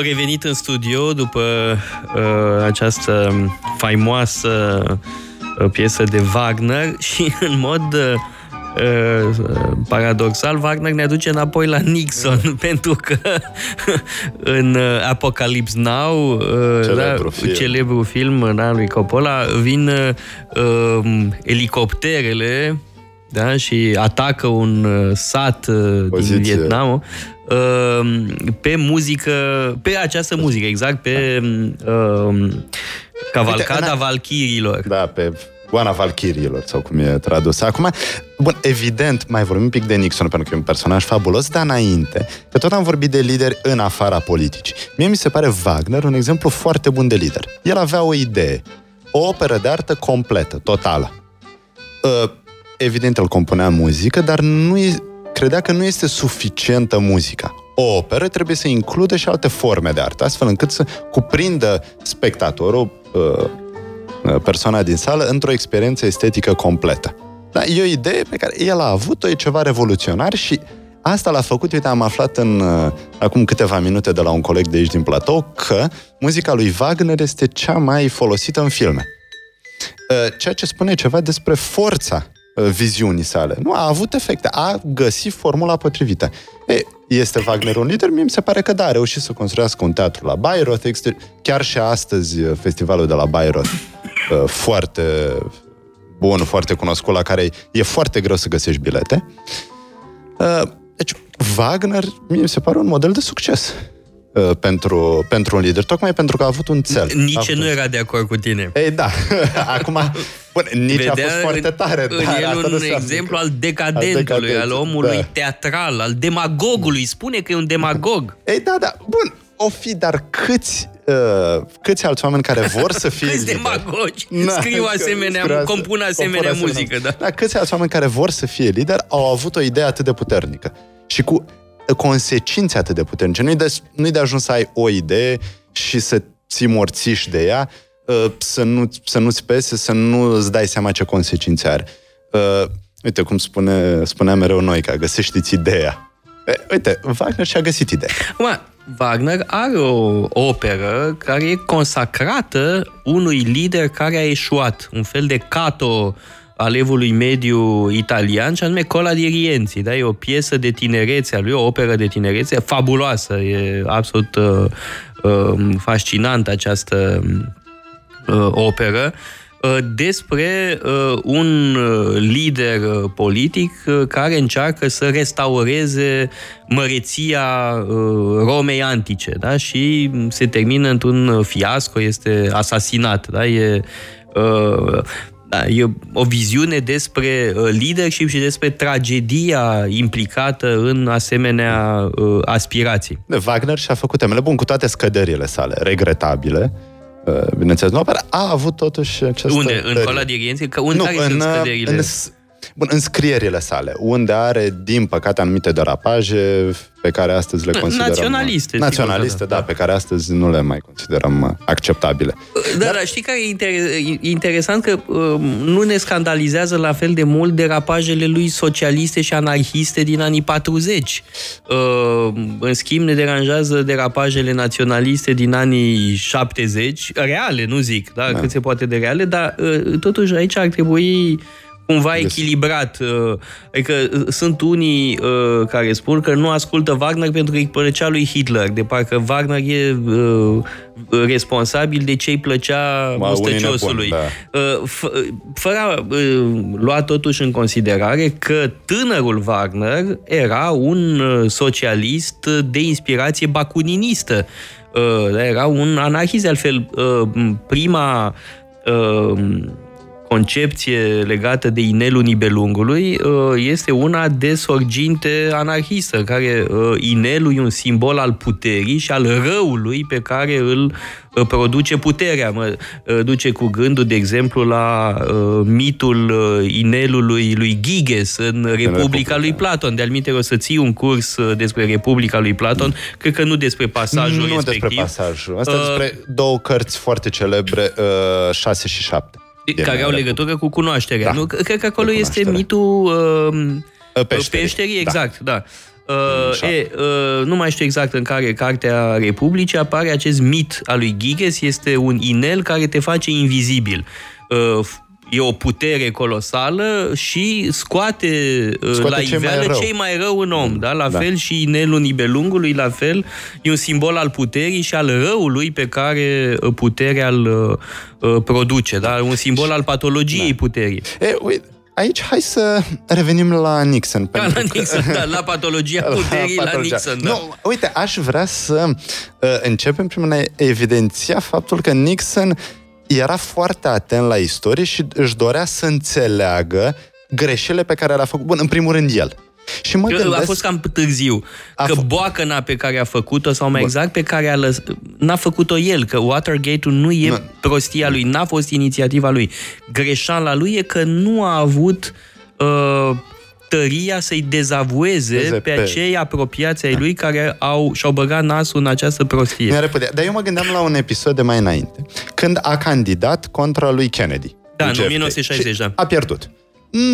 revenit în studio după uh, această faimoasă uh, piesă de Wagner și în mod uh, uh, paradoxal, Wagner ne aduce înapoi la Nixon, pentru că în uh, Apocalypse Now, uh, Celebru da, film. celebru film da, lui Coppola, vin uh, um, elicopterele da, și atacă un uh, sat uh, din Poziție. Vietnam uh, pe muzică, pe această muzică, exact, pe uh, cavalcada Uite, în- Valchirilor. Da, pe Oana Valchiriilor, sau cum e tradus. Acum, bun, evident, mai vorbim un pic de Nixon, pentru că e un personaj fabulos, dar înainte, că tot am vorbit de lideri în afara politicii. Mie mi se pare Wagner un exemplu foarte bun de lider. El avea o idee, o operă de artă completă, totală. Uh, Evident, el compunea muzică, dar nu e, credea că nu este suficientă muzica. O operă trebuie să includă și alte forme de artă, astfel încât să cuprindă spectatorul, uh, uh, persoana din sală, într-o experiență estetică completă. Da, e o idee pe care el a avut-o, e ceva revoluționar și asta l-a făcut, uite, am aflat în, uh, acum câteva minute de la un coleg de aici din platou, că muzica lui Wagner este cea mai folosită în filme. Uh, ceea ce spune ceva despre forța uh, viziunii sale. Nu a avut efecte, a găsit formula potrivită. E, este Wagner un lider? Mie mi se pare că da, a reușit să construiască un teatru la Bayreuth, exter- chiar și astăzi uh, festivalul de la Bayreuth, uh, foarte bun, foarte cunoscut, la care e foarte greu să găsești bilete. Uh, Deci, Wagner, mie mi se pare un model de succes uh, pentru, pentru un lider, tocmai pentru că a avut un cel. A Nici avut nu un era de acord cu tine. ei, da. Acum, bun, nici a fost foarte tare. în dar el asta un nu înseamnă exemplu că- al decadentului, al, decadentului, omului da. teatral, al demagogului. Spune că e un demagog. Ei, da, da, bun, o fi, dar câți, uh, câți alți oameni care vor să fie Câți lideri? demagogi Na, scriu că- asemenea, scriu ase- compun asemenea muzică, da. Da, câți alți oameni care vor să fie lideri au avut o idee atât de puternică și cu consecințe atât de puternice. Nu-i de, nu-i de ajuns să ai o idee și să ții morțiși de ea, uh, să, nu, să nu-ți pese, să nu îți dai seama ce consecințe are. Uh, Uite cum spune, spunea mereu noi, că găsești ideea. E, uite, Wagner și-a găsit ideea. Acum, Wagner are o operă care e consacrată unui lider care a eșuat, un fel de cato al evului mediu italian, și anume Cola di Rienzi. Da? E o piesă de tinerețe a lui, o operă de tinerețe fabuloasă, e absolut uh, uh, fascinantă această uh, operă uh, despre uh, un uh, lider uh, politic uh, care încearcă să restaureze măreția uh, Romei antice da? și se termină într-un fiasco, este asasinat. Da? E, uh, da, e o viziune despre uh, leadership și despre tragedia implicată în asemenea uh, aspirații. Wagner și-a făcut temele, bun, cu toate scăderile sale, regretabile, uh, bineînțeles, nu, dar a avut totuși această... Unde? În tărie. Cola de Rienzi? Că unde nu, care în, sunt uh, scăderile? în, s- bun, în scrierile sale, unde are, din păcate, anumite derapaje pe care astăzi le considerăm... Naționaliste, Naționaliste, sigur, da, da, da. pe care astăzi nu le mai considerăm uh, acceptabile. Da, dar știi care e inter- e interesant că uh, nu ne scandalizează la fel de mult derapajele lui socialiste și anarhiste din anii 40. Uh, în schimb, ne deranjează derapajele naționaliste din anii 70, reale, nu zic, da, cât se poate de reale, dar uh, totuși aici ar trebui cumva Yes. echilibrat. uh, Adică uh, sunt unii uh, care spun că nu ascultă Wagner pentru că îi plăcea lui Hitler, de parcă Wagner e uh, responsabil de ce îi plăcea Ma, unii mustăciosului. nebuni, Uh, f- fără a uh, lua totuși în considerare că tânărul Wagner era un uh, socialist de inspirație bacuninисtă. Uh, da, Era un anarhist, de altfel, uh, prima uh, concepție legată de inelul Nibelungului uh, este una de sorginte anarhistă, care uh, inelul e un simbol al puterii și al răului pe care îl uh, produce puterea. Mă uh, duce cu gândul, de exemplu, la uh, mitul uh, inelului lui Giges în Republica Republica. lui Platon. De-al minte, o să ții un curs uh, despre Republica lui Platon, cred că nu despre pasajul nu respectiv. despre pasajul. Asta Uh, despre două cărți foarte celebre, uh, 6 și 7. Care au legătură cu cunoașterea. Da. Nu? Cred că acolo De este cunoaștere. mitul uh, Peșterii, peșterii, da. exact, da. Uh, e, uh, nu mai știu exact în care cartea Republicii apare acest mit al lui Giges, este un inel care te face invizibil. Uh, f- e o putere colosală și scoate, uh, Scoate la cei mai iveală rău. cei mai rău în om. Da? La Da. fel și inelul nibelungului, la fel, e un simbol al puterii și al răului pe care uh, puterea îl uh, uh, produce. Da? Un simbol al patologiei puterii. E, uite, aici hai să revenim la Nixon. Da, pentru la că- Nixon, da, la patologia puterii, la, patologia. Nixon. Da. Nu, uite, aș vrea să uh, începem prin a evidenția faptul că Nixon era foarte atent la istorie și își dorea să înțeleagă greșelile pe care le-a făcut. Bun, în primul rând el. Și mă Că gândesc... A fost cam târziu. A că f- boacăna pe care a făcut-o, sau mai Bun. exact pe care a lăs... n-a făcut-o el, că Watergate-ul nu e Nu. prostia lui, n-a fost inițiativa lui. Greșeala lui e că nu a avut uh, tăria să-i dezavueze Veze pe pe- acei apropiați ai lui care au, și-au băgat nasul în această prostie. Mi-a repede. Dar eu mă gândeam la un episod de mai înainte, când a candidat contra lui Kennedy. Da, lui în JFK. 1960, Și da. A pierdut.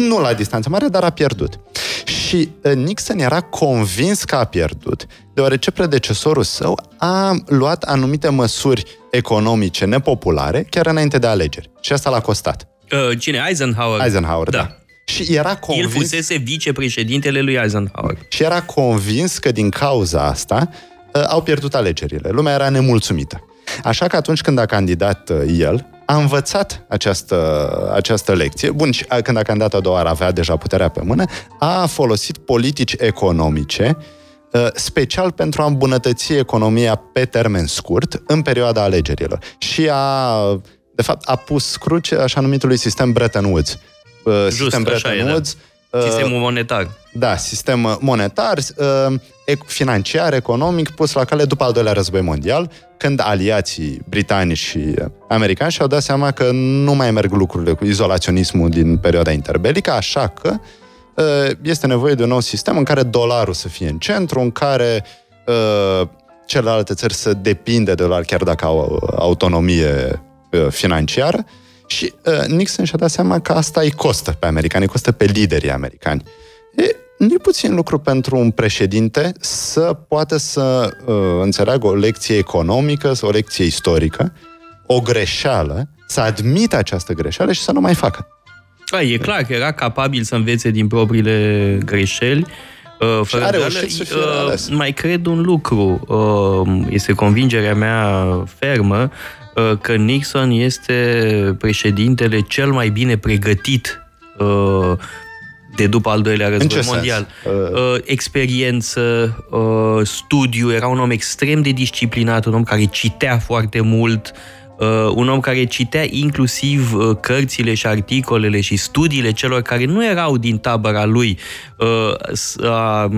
Nu la distanță mare, dar a pierdut. Și uh, Nixon era convins că a pierdut, deoarece predecesorul său a luat anumite măsuri economice nepopulare chiar înainte de alegeri. Și asta l-a costat. Uh, cine? Eisenhower. Eisenhower, da. da. Și era El convins... fusese vicepreședintele lui Eisenhower. și era convins că din cauza asta uh, au pierdut alegerile. Lumea era nemulțumită. Așa că atunci când a candidat uh, el, a învățat această, această lecție. Bun, și a- când a candidat a doua oară avea deja puterea pe mână, a folosit politici economice uh, special pentru a îmbunătăți economia pe termen scurt în perioada alegerilor. Și a, de fapt, a pus cruce așa numitului sistem Bretton Woods. Uh, sistem așa Bretton e, da. Woods uh, Sistemul monetar. da, sistem monetar, uh, ec- financiar, economic, pus la cale după al doilea război mondial, când aliații britanici și uh, americani și-au dat seama că nu mai merg lucrurile cu izolaționismul din perioada interbelică, așa că uh, este nevoie de un nou sistem în care dolarul să fie în centru, în care uh, celelalte țări să depinde de dolar, chiar dacă au uh, autonomie uh, financiară. Și uh, Nixon și-a dat seama că asta îi costă pe americani, îi costă pe liderii americani. E, nu e puțin lucru pentru un președinte să poată să uh, înțeleagă o lecție economică, sau o lecție istorică, o greșeală, să admită această greșeală și să nu mai facă. Da, e clar că era capabil să învețe din propriile greșeli. Uh, Fără a îndoială. reușit să fie Uh, reales. Mai cred un lucru, uh, este convingerea mea fermă, uh, că Nixon este președintele cel mai bine pregătit uh, de după al doilea război ce sens? mondial. Uh, Uh, experiență, uh, studiu, era un om extrem de disciplinat, un om care citea foarte mult, uh, un om care citea inclusiv uh, cărțile și articolele și studiile celor care nu erau din tabăra lui. Uh, s- a,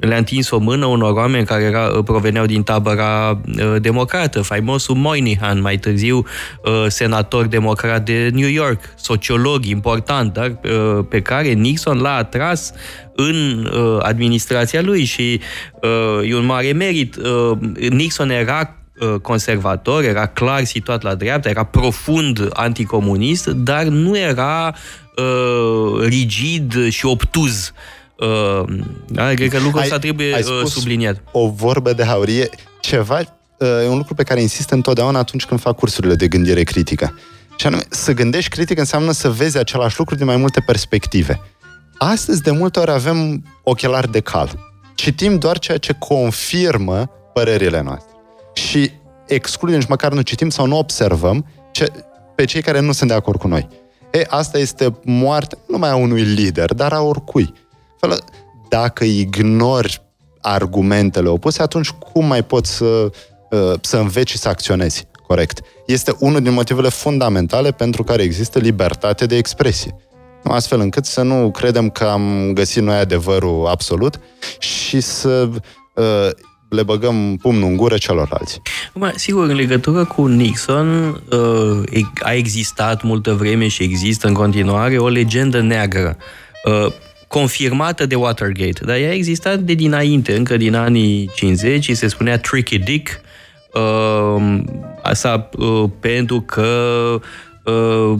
le-a întins o mână unor oameni care era, uh, proveneau din tabăra uh, democrată, faimosul Moynihan, mai târziu uh, senator democrat de New York, sociolog important, dar uh, pe care Nixon l-a atras în uh, administrația lui și uh, e un mare merit. Uh, Nixon era uh, conservator, era clar situat la dreapta, era profund anticomunist, dar nu era uh, rigid și obtuz. Uh, da? Cred că lucrul ăsta trebuie ai uh, spus subliniat. O vorbă de haurie, ceva, uh, e un lucru pe care insist întotdeauna atunci când fac cursurile de gândire critică. Și anume, să gândești critic înseamnă să vezi același lucru din mai multe perspective. Astăzi, de multe ori, avem ochelari de cal. Citim doar ceea ce confirmă părerile noastre. Și excludem, nici măcar nu citim sau nu observăm ce, pe cei care nu sunt de acord cu noi. E, asta este moarte nu numai a unui lider, dar a oricui. Fără, dacă ignori argumentele opuse, atunci cum mai poți să, uh, să înveți și să acționezi corect? Este unul din motivele fundamentale pentru care există libertate de expresie. Nu, Astfel încât să nu credem că am găsit noi adevărul absolut și să uh, le băgăm pumnul în gură celorlalți. Acum, sigur, în legătură cu Nixon uh, e- a existat multă vreme și există în continuare o legendă neagră, uh, confirmată de Watergate, dar ea a existat de dinainte, încă din anii 50, și se spunea Tricky Dick, uh, asta uh, pentru că uh,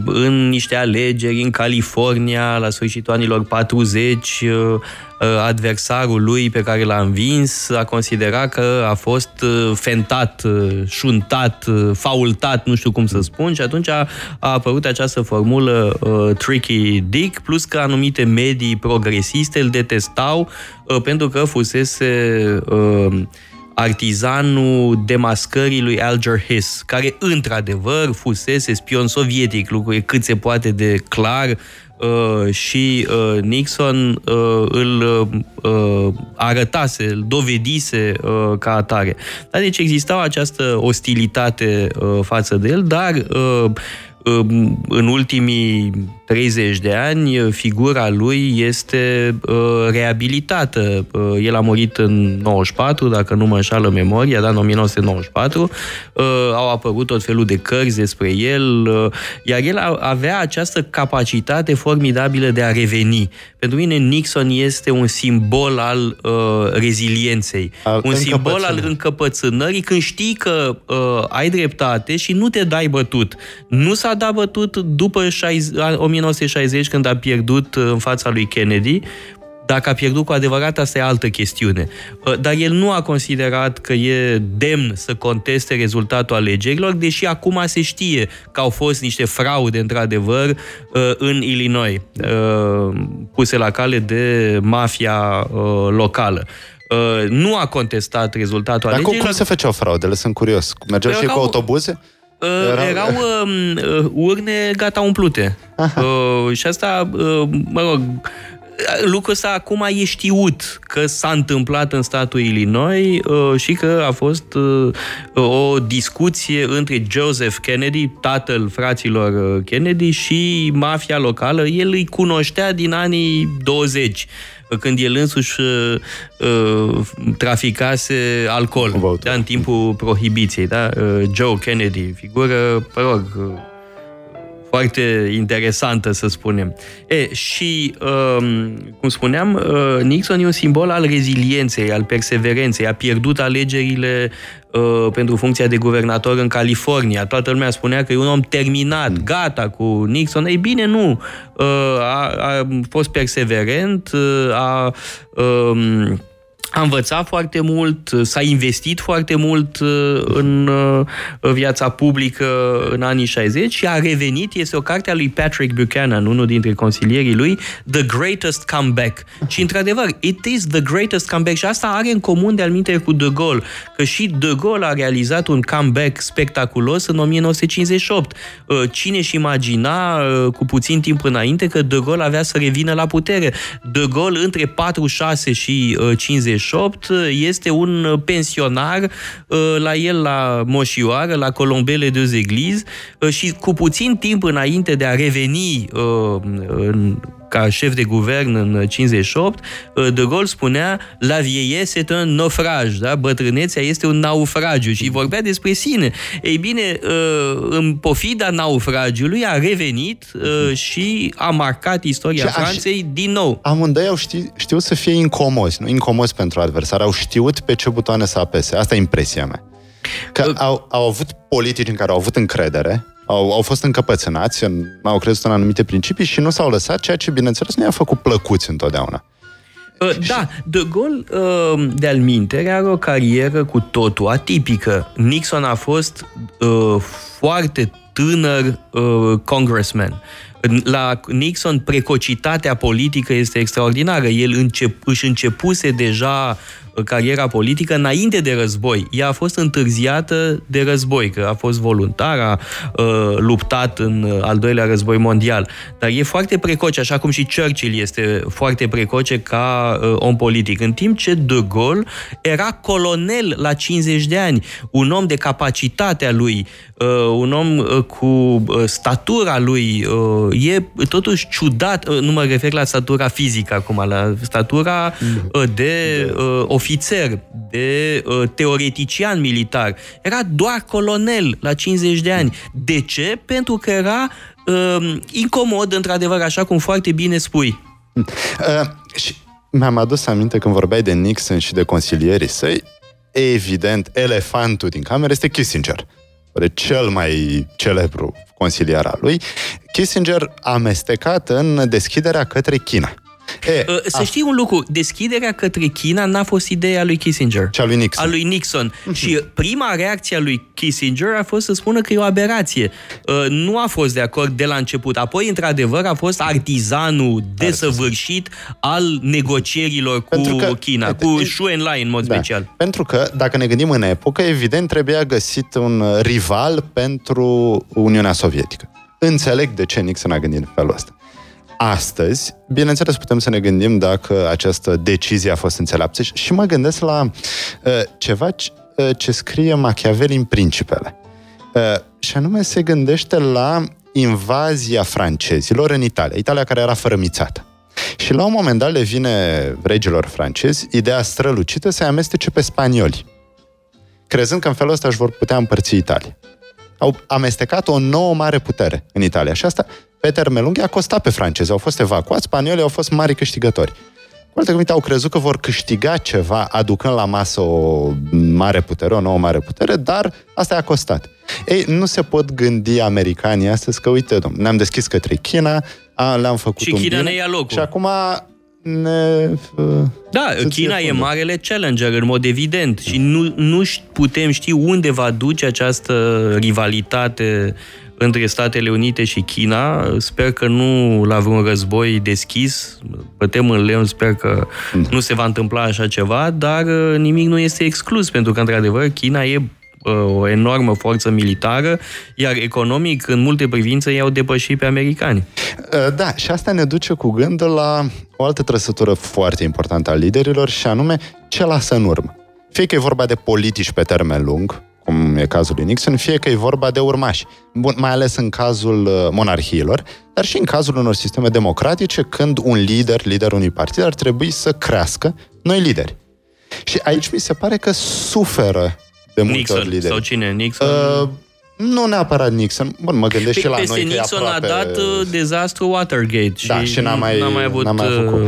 în niște alegeri în California la sfârșitul anilor 40 uh, uh, adversarul lui pe care l-a învins a considerat că a fost uh, fentat, uh, șuntat, uh, faultat, nu știu cum să spun și atunci a, a apărut această formulă uh, Tricky Dick plus că anumite medii progresiste îl detestau uh, pentru că fusese uh, artizanul demascării lui Alger Hiss, care într-adevăr fusese spion sovietic, lucru e cât se poate de clar uh, și uh, Nixon uh, îl uh, arătase, îl dovedise uh, ca atare. Dar deci exista această ostilitate uh, față de el, dar uh, în ultimii 30 de ani, figura lui este uh, reabilitată. Uh, el a murit în 94, dacă nu mă înșală memoria, dar în 1994. Uh, au apărut tot felul de cărți despre el, iar el avea această capacitate formidabilă de a reveni. Pentru mine Nixon este un simbol al uh, rezilienței, Al un simbol al încăpățânării. încăpățânării când știi că uh, ai dreptate și nu te dai bătut. Nu s-a dat bătut după 60, 1960 când a pierdut uh, în fața lui Kennedy, dacă a pierdut cu adevărat, asta e altă chestiune. Uh, Dar el nu a considerat că e demn să conteste rezultatul alegerilor, deși acum se știe că au fost niște fraude, într-adevăr, uh, în Illinois, uh, puse la cale de mafia uh, locală. Uh, Nu a contestat rezultatul Dar cum, alegerilor. cum se făceau fraudele? Sunt curios. Mergeau Păi și cu erau- autobuze? Uh, Erau- erau uh, uh, urne gata umplute. Uh, și asta, uh, mă rog, lucrul ăsta acum e știut că s-a întâmplat în statul Illinois uh, și că a fost uh, o discuție între Joseph Kennedy, tatăl fraților uh, Kennedy, și mafia locală. El îi cunoștea din anii 20 când el însuși uh, uh, traficase alcool Băutură. da, în timpul prohibiției. Da? Uh, Joe Kennedy, figură, mă rog, uh, foarte interesantă, să spunem. E, și, um, cum spuneam, uh, Nixon e un simbol al rezilienței, al perseverenței. A pierdut alegerile uh, pentru funcția de guvernator în California. Toată lumea spunea că e un om terminat, gata cu Nixon. Ei bine, nu. Uh, a, a fost perseverent, uh, a a învățat foarte mult, s-a investit foarte mult uh, uh, în viața publică în anii 60 și a revenit, este o carte a lui Patrick Buchanan, unul dintre consilierii lui, The Greatest Comeback. Și într-adevăr, it is the greatest comeback și asta are în comun de alminte cu De Gaulle, că și De Gaulle a realizat un comeback spectaculos în 1958. Uh, cine și imagina cu puțin timp înainte că De Gaulle avea să revină la putere? De Gaulle între 46 și 50 28, este un pensionar uh, la el la Moșioară, la Colombele de Zegliz uh, și cu puțin timp înainte de a reveni uh, în ca șef de guvern în 58, uh, De Gaulle spunea La vieillesse est un naufrage, da? bătrânețea este un naufragiu și vorbea despre sine. Ei bine, uh, în pofida naufragiului a revenit uh, și a marcat istoria Și aș- Franței din nou. Amândoi au ști, știut să fie incomozi, nu incomozi pentru adversar, au știut pe ce butoane să apese. Asta e impresia mea. Că au, au avut politici în care au avut încredere, au, au fost încăpățânați, în, au crezut în anumite principii și nu s-au lăsat, ceea ce, bineînțeles, nu i-a făcut plăcuți întotdeauna. Uh, Da, De Gaulle, uh, de-al mintere, are o carieră cu totul atipică. Nixon a fost uh, foarte tânăr uh, congressman. La Nixon, precocitatea politică este extraordinară. El încep, își începuse deja uh, cariera politică înainte de război. Ea a fost întârziată de război, că a fost voluntar, a uh, luptat în uh, al doilea război mondial. Dar e foarte precoce, așa cum și Churchill este foarte precoce ca uh, om politic. În timp ce De Gaulle era colonel la 50 de ani, un om de capacitatea lui, uh, un om uh, cu uh, statura lui, uh, e totuși ciudat, uh, nu mă refer la statura fizică acum, la statura uh, de uh, ofițer, de uh, teoretician militar. Era doar colonel la 50 de ani. De ce? Pentru că era uh, incomod, într-adevăr, așa cum foarte bine spui. Uh, și mi-am adus aminte când vorbeai de Nixon și de consilierii săi, evident, elefantul din cameră este Kissinger. de cel mai celebru consilier al lui, Kissinger a amestecat în deschiderea către China. E, Uh, Să știi un lucru, deschiderea către China n-a fost ideea lui Kissinger. Cea lui Nixon. A lui Nixon. Și prima reacție a lui Kissinger a fost să spună că e o aberație. Uh, Nu a fost de acord de la început. Apoi, într-adevăr, a fost artizanul desăvârșit al negocierilor cu Pentru că- China, uite, cu e- Xu Enlai în mod Da. special. Pentru că, dacă ne gândim în epocă, evident trebuia găsit un rival pentru Uniunea Sovietică. Înțeleg de ce Nixon a gândit în felul ăsta. Astăzi, bineînțeles, putem să ne gândim dacă această decizie a fost înțeleaptă și- și mă gândesc la uh, ceva ce, uh, ce scrie Machiavelli în Principele. Uh, și anume se gândește la invazia francezilor în Italia, Italia care era fărămițată. Și la un moment dat le vine regilor francezi ideea strălucită să-i amestece pe spanioli, crezând că în felul ăsta își vor putea împărți Italia. Au amestecat o nouă mare putere în Italia și asta, pe termen lung, i-a costat pe francezi. Au fost evacuați, spaniolii au fost mari câștigători. Cu alte cuvinte, au crezut că vor câștiga ceva aducând la masă o mare putere, o nouă mare putere, dar asta i-a costat. Ei, nu se pot gândi americanii astăzi că, uite, domn, ne-am deschis către China, a, le-am făcut Și un China bine ne ia locul. Și acum ne... uh, Da, să China ție e fundul. marele challenger, în mod evident, și nu, nu ș- putem ști unde va duce această rivalitate între Statele Unite și China. Sper că nu la vreun război deschis, bătem în leon, sper că nu se va întâmpla așa ceva, dar uh, nimic nu este exclus, pentru că, într-adevăr, China e uh, o enormă forță militară, iar economic, în multe privințe, i-au depășit pe americani. Uh, Da, și asta ne duce cu gândul la o altă trăsătură foarte importantă a liderilor și anume ce lasă în urmă. Fie că e vorba de politici pe termen lung, cum e cazul lui Nixon, fie că e vorba de urmași, Bun, mai ales în cazul uh, monarhiilor, dar și în cazul unor sisteme democratice, când un lider, liderul unui partid, ar trebui să crească noi lideri. Și aici mi se pare că suferă de multe Nixon ori lideri. sau cine? Nixon? Uh, nu neapărat Nixon. Bun, mă gândesc și Pe, la peste noi că e Nixon aproape... a dat uh, dezastru Watergate și, Da, și n-a mai- n-a mai avut... n-a mai uh, făcut.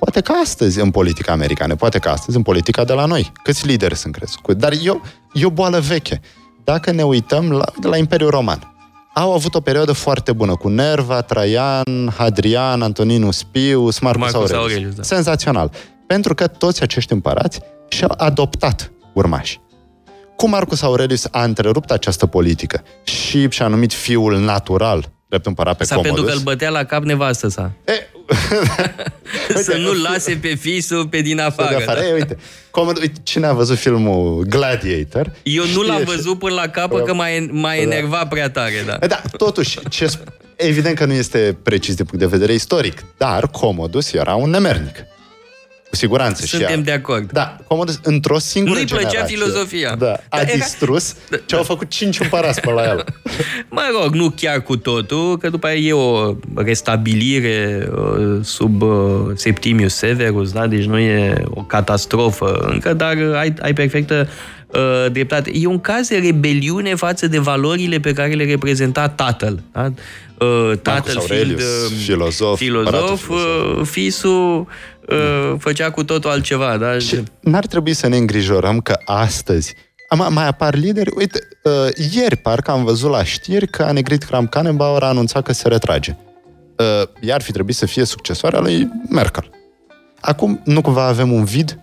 Poate că astăzi în politica americană, poate că astăzi în politica de la noi. Câți lideri sunt crescuți? Dar eu, e o boală veche. Dacă ne uităm la, de la Imperiul Roman, au avut o perioadă foarte bună cu Nerva, Traian, Hadrian, Antoninus Pius, Marcus, Marcus Aurelius. Aurelius, da. Senzațional. Pentru că toți acești împărați și-au adoptat urmași. Cum Marcus Aurelius a întrerupt această politică și și-a numit fiul natural drept împărat pe Asta pentru Commodus. că îl bătea la cap nevastă sa. E, Să nu lase pe fisul pe din de afară. afară. Da? Ei, uite, Commod- uite, cine a văzut filmul Gladiator? Eu nu l-am știe și- văzut până la capă că m-a, m-a enervat prea tare. Da. Da, totuși, ce sp- evident că nu este precis din punct de vedere istoric, dar Commodus era un nemernic. Cu siguranță. și Suntem ea- de acord. Da, Commodus într-o singură Nu-i plăcea generație, filozofia. Da, a Dar era- distrus ce au făcut cinci împărați pe la el. Mă rog, nu chiar cu totul, că după aia e o restabilire uh, sub uh, Septimius Severus, da? deci nu e o catastrofă încă, dar uh, ai, ai perfectă uh, dreptate. E un caz de rebeliune față de valorile pe care le reprezenta tatăl. Da? Uh, tatăl Aurelius, fiind uh, filozof, filozof, împăratul filozof. uh, fisul uh, făcea cu totul altceva. Da? Și n-ar trebui să ne îngrijorăm că astăzi am- mai apar lideri. Uite, uh, ieri parcă am văzut la știri că Annegret Kramp-Karrenbauer a anunțat că se retrage. Uh, ea ar fi trebuit să fie succesoarea lui Merkel. Acum nu cumva avem un vid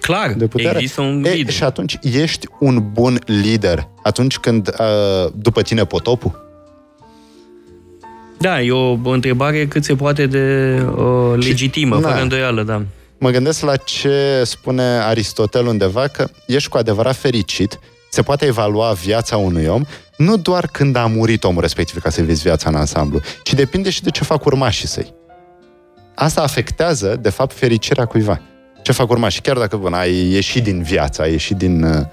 Clar, de putere? există un E, vid. și atunci ești un bun lider atunci când uh, după tine potopul? Da, e o, o întrebare cât se poate de uh, legitimă, na. fără îndoială, da. Mă gândesc la ce spune Aristotel undeva, că ești cu adevărat fericit, se poate evalua viața unui om, nu doar când a murit omul respectiv ca să vezi viața în ansamblu, ci depinde și de ce fac urmașii săi. Asta afectează, de fapt, fericirea cuiva. Ce fac urmașii, chiar dacă, bun, ai ieșit din viață, ai ieșit din uh,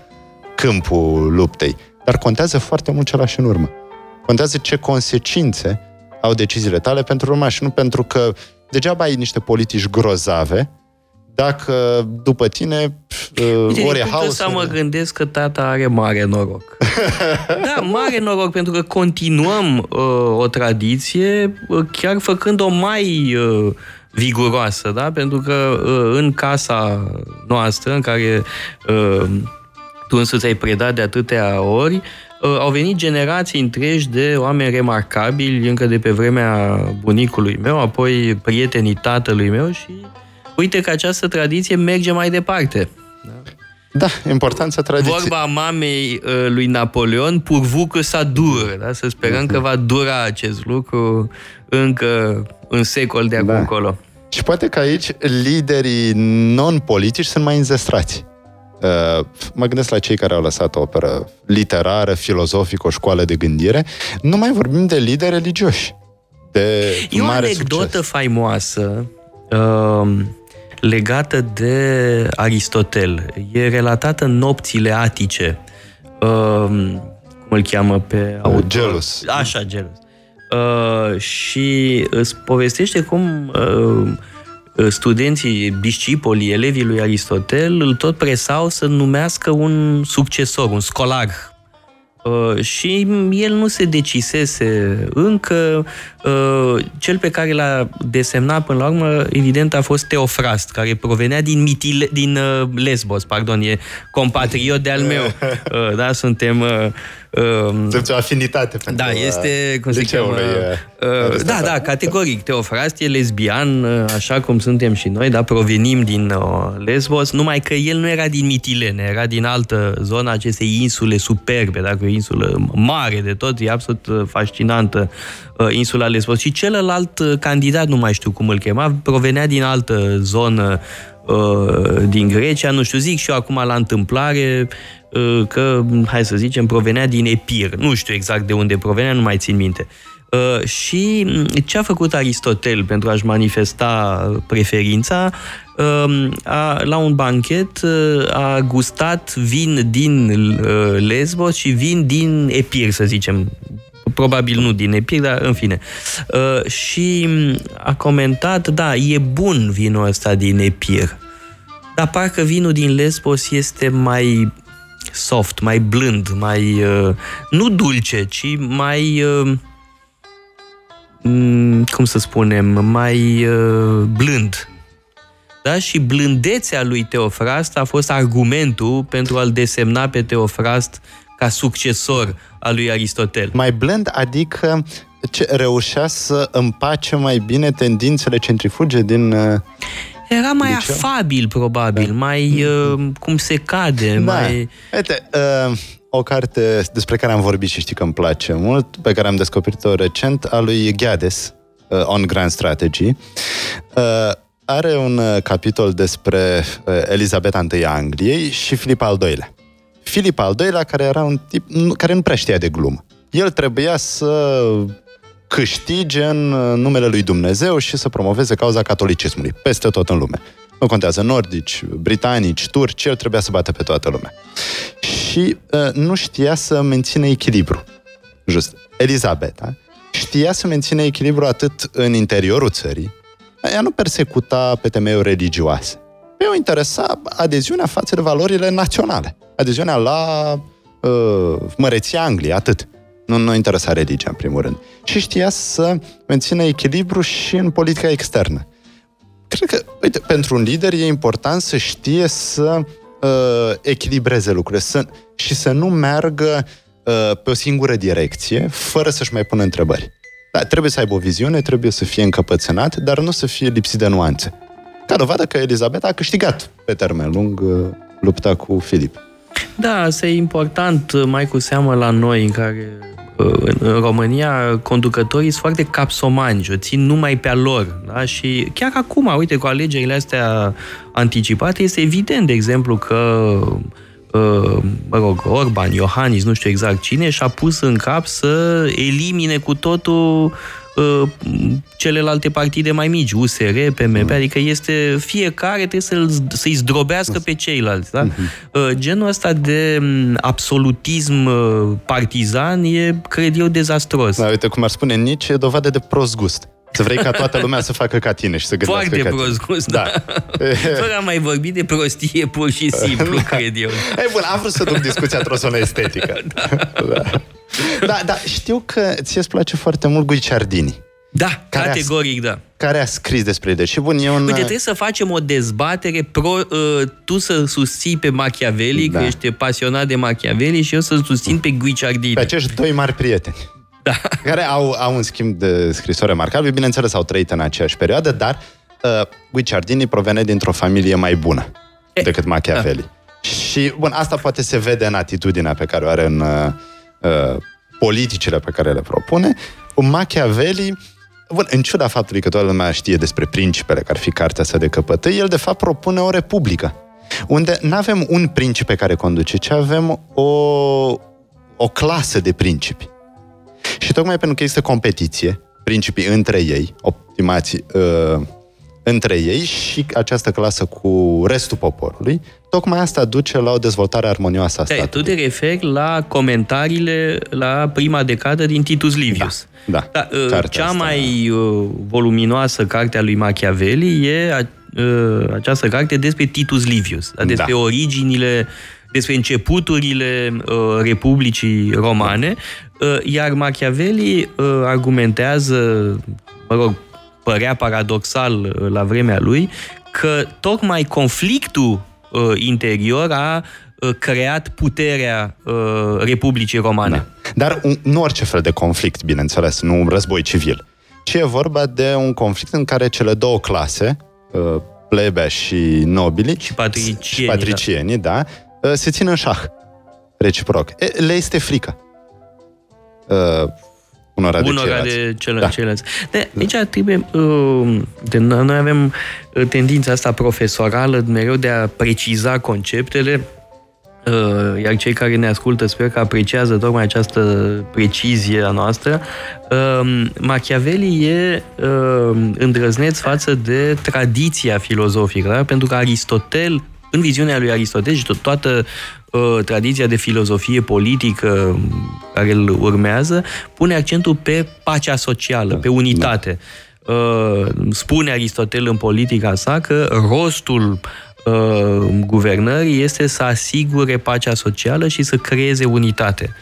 câmpul luptei, dar contează foarte mult ce lași în urmă. Contează ce consecințe au deciziile tale pentru urmași, nu pentru că degeaba ai niște politici grozave, dacă după tine pf, uh, Uite, ori din e punctul haos, ăsta mă ori- gândesc că tata are mare noroc. da, mare noroc, pentru că continuăm uh, o tradiție uh, chiar făcând-o mai uh, viguroasă, da? Pentru că uh, în casa noastră, în care uh, tu însuți ai predat de atâtea ori, uh, au venit generații întregi de oameni remarcabili încă de pe vremea bunicului meu, apoi prietenii tatălui meu și uite că această tradiție merge mai departe. Da, importanța tradiției. Vorba mamei uh, lui Napoleon, purvu că să dură, da? să sperăm că va dura acest lucru încă în secol de acum Da. încolo. Și poate că aici liderii non-politici sunt mai înzestrați. Uh, mă gândesc la cei care au lăsat o operă literară, filozofică, o școală de gândire. Nu mai vorbim de lideri religioși. De E o mare anecdotă succes. faimoasă uh, legată de Aristotel. E relatată în nopțile atice. Uh, cum îl cheamă pe autor? Gelus. Așa, Gelus. Uh, și îți povestește cum uh, studenții, discipolii, elevii lui Aristotel îl tot presau să numească un succesor, un scolar. Uh, și el nu se decisese încă. Uh, cel pe care l-a desemnat până la urmă, evident, a fost Teofrast, care provenea din, Mitile, din uh, Lesbos, pardon, e compatriot de al meu. Uh, da, suntem... Uh, uh, Simți o afinitate pentru da, este, cum se cheamă, liceului, uh, uh, da, da, categoric, Teofrast e lesbian, uh, așa cum suntem și noi, da, provenim din uh, Lesbos, numai că el nu era din Mitilene, era din altă zonă acestei insule superbe, dacă o insulă mare de tot, e absolut uh, fascinantă uh, insula Lesbos. Și celălalt uh, candidat, nu mai știu cum îl chema, provenea din altă zonă uh, din Grecia, nu știu, zic și eu acum la întâmplare uh, că, hai să zicem, provenea din Epir. Nu știu exact de unde provenea, nu mai țin minte. Uh, și mm, ce a făcut Aristotel pentru a-și manifesta preferința? Uh, a, la un banchet uh, a gustat vin din uh, Lesbos și vin din Epir, să zicem. Probabil nu din Epir, dar în fine. Uh, și mm, a comentat, da, e bun vinul ăsta din Epir, dar parcă vinul din Lesbos este mai soft, mai blând, mai... Uh, nu dulce, ci mai... Uh, mm, cum să spunem, mai uh, blând. Da? Și blândețea lui Teofrast a fost argumentul pentru a-l desemna pe Teofrast ca succesor al lui Aristotel. Mai blând, adică ce, reușea să împace mai bine tendințele centrifuge din... uh, Era mai Liceu? afabil, probabil, mai uh, cum se cade, Da. mai... Uite, uh, o carte despre care am vorbit și știi că îmi place mult, pe care am descoperit-o recent, a lui Ghiades, uh, On Grand Strategy. Uh, are un uh, capitol despre uh, Elizabeta I a Angliei și Filip al II-lea. Filip al II-lea, care era un tip nu- care nu prea știa de glumă. El trebuia să câștige în uh, numele lui Dumnezeu și să promoveze cauza catolicismului peste tot în lume. Nu contează nordici, britanici, turci, el trebuia să bată pe toată lumea. Și uh, nu știa să mențină echilibru. Just. Elizabeta știa să mențină echilibru atât în interiorul țării, ea nu persecuta pe temeiuri religioase. Pe o interesa adeziunea față de valorile naționale. Adeziunea la uh, măreția Angliei, atât. Nu, nu interesa religia, în primul rând. Și știa să mențină echilibru și în politica externă. Cred că, uite, pentru un lider e important să știe să uh, echilibreze lucrurile să, și să nu meargă uh, pe o singură direcție, fără să-și mai pună întrebări. Da, trebuie să aibă o viziune, trebuie să fie încăpățânat, dar nu să fie lipsit de nuanțe. Ca dovadă că Elizabeta a câștigat pe termen lung uh, lupta cu Filip. Da, asta e important, mai cu seamă la noi, în care uh, în România conducătorii sunt foarte capsomani, o țin numai pe a lor. Da? Și chiar acum, uite, cu alegerile astea anticipate, este evident, de exemplu, că uh, mă rog, Orban, Iohannis, nu știu exact cine, și-a pus în cap să elimine cu totul uh, celelalte partide mai mici, USR, PMP, adică este fiecare trebuie să-l, să-i zdrobească pe ceilalți. Da? Uh, Genul ăsta de mm, absolutism uh, partizan e, cred eu, dezastros. Da, uite, cum ar spune Nietzsche, e dovadă de prost gust. Să vrei ca toată lumea să facă ca tine și să gândească Foarte ca tine. prost gust, da. Fără a mai vorbi de prostie pur și simplu, cred eu. Ei, bun, am vrut să duc discuția într-o zonă estetică. da. Da. Da, da, știu că ție îți place foarte mult Guicciardini. Da, Care a- categoric, da. care a scris despre el. Și bun, e un... Uite, trebuie să facem o dezbatere pro, uh, tu să susții pe Machiavelli, Da. că ești pasionat de Machiavelli și eu să susțin pe Guicciardini. pe acești doi mari prieteni. Da. Care au, au un schimb de scrisori remarcabil. Bineînțeles, au trăit în aceeași perioadă, dar uh, Guicciardini provene dintr-o familie mai bună E, decât Machiavelli. Și, bun, asta poate se vede în atitudinea pe care o are în uh, uh, politicile pe care le propune. Machiavelli, bun, în ciuda faptului că toată lumea știe despre principele, care ar fi cartea sa de căpătăi, el de fapt propune o republică, unde nu avem un principe care conduce, ci avem o, o clasă de principi. Și tocmai pentru că există competiție, principii între ei, optimații uh, între ei și această clasă cu restul poporului, tocmai asta duce la o dezvoltare armonioasă a Da, tu statului. te referi la comentariile la prima decadă din Titus Livius. Da, da uh, cartea cea asta- mai uh, voluminoasă carte a lui Machiavelli e a, uh, această carte despre Titus Livius, da, despre Da. originile, despre începuturile uh, Republicii Romane, uh, iar Machiavelli uh, argumentează, mă rog, părea paradoxal uh, la vremea lui, că tocmai conflictul uh, interior a uh, creat puterea uh, Republicii Romane. Da. Dar un, nu orice fel de conflict, bineînțeles, nu un război civil, ci e vorba de un conflict în care cele două clase, uh, plebea și nobilii, Și patricienii, și patricienii da, uh, se țin în șah, reciproc. E, le este frică. Uh, unora de unora ceilalți. de cele, Da. da. ceilalți. De, aici trebuie... Uh, de, noi avem uh, tendința asta profesorală mereu de a preciza conceptele, uh, iar cei care ne ascultă sper că apreciază tocmai această precizie a noastră. Uh, Machiavelli e uh, îndrăzneț față de tradiția filozofică, da? pentru că Aristotel, în viziunea lui Aristotel și tot, toată uh, tradiția de filozofie politică care îl urmează, pune accentul pe pacea socială, pe unitate. Uh, spune Aristotel în politica sa că rostul uh, guvernării este să asigure pacea socială și să creeze unitate,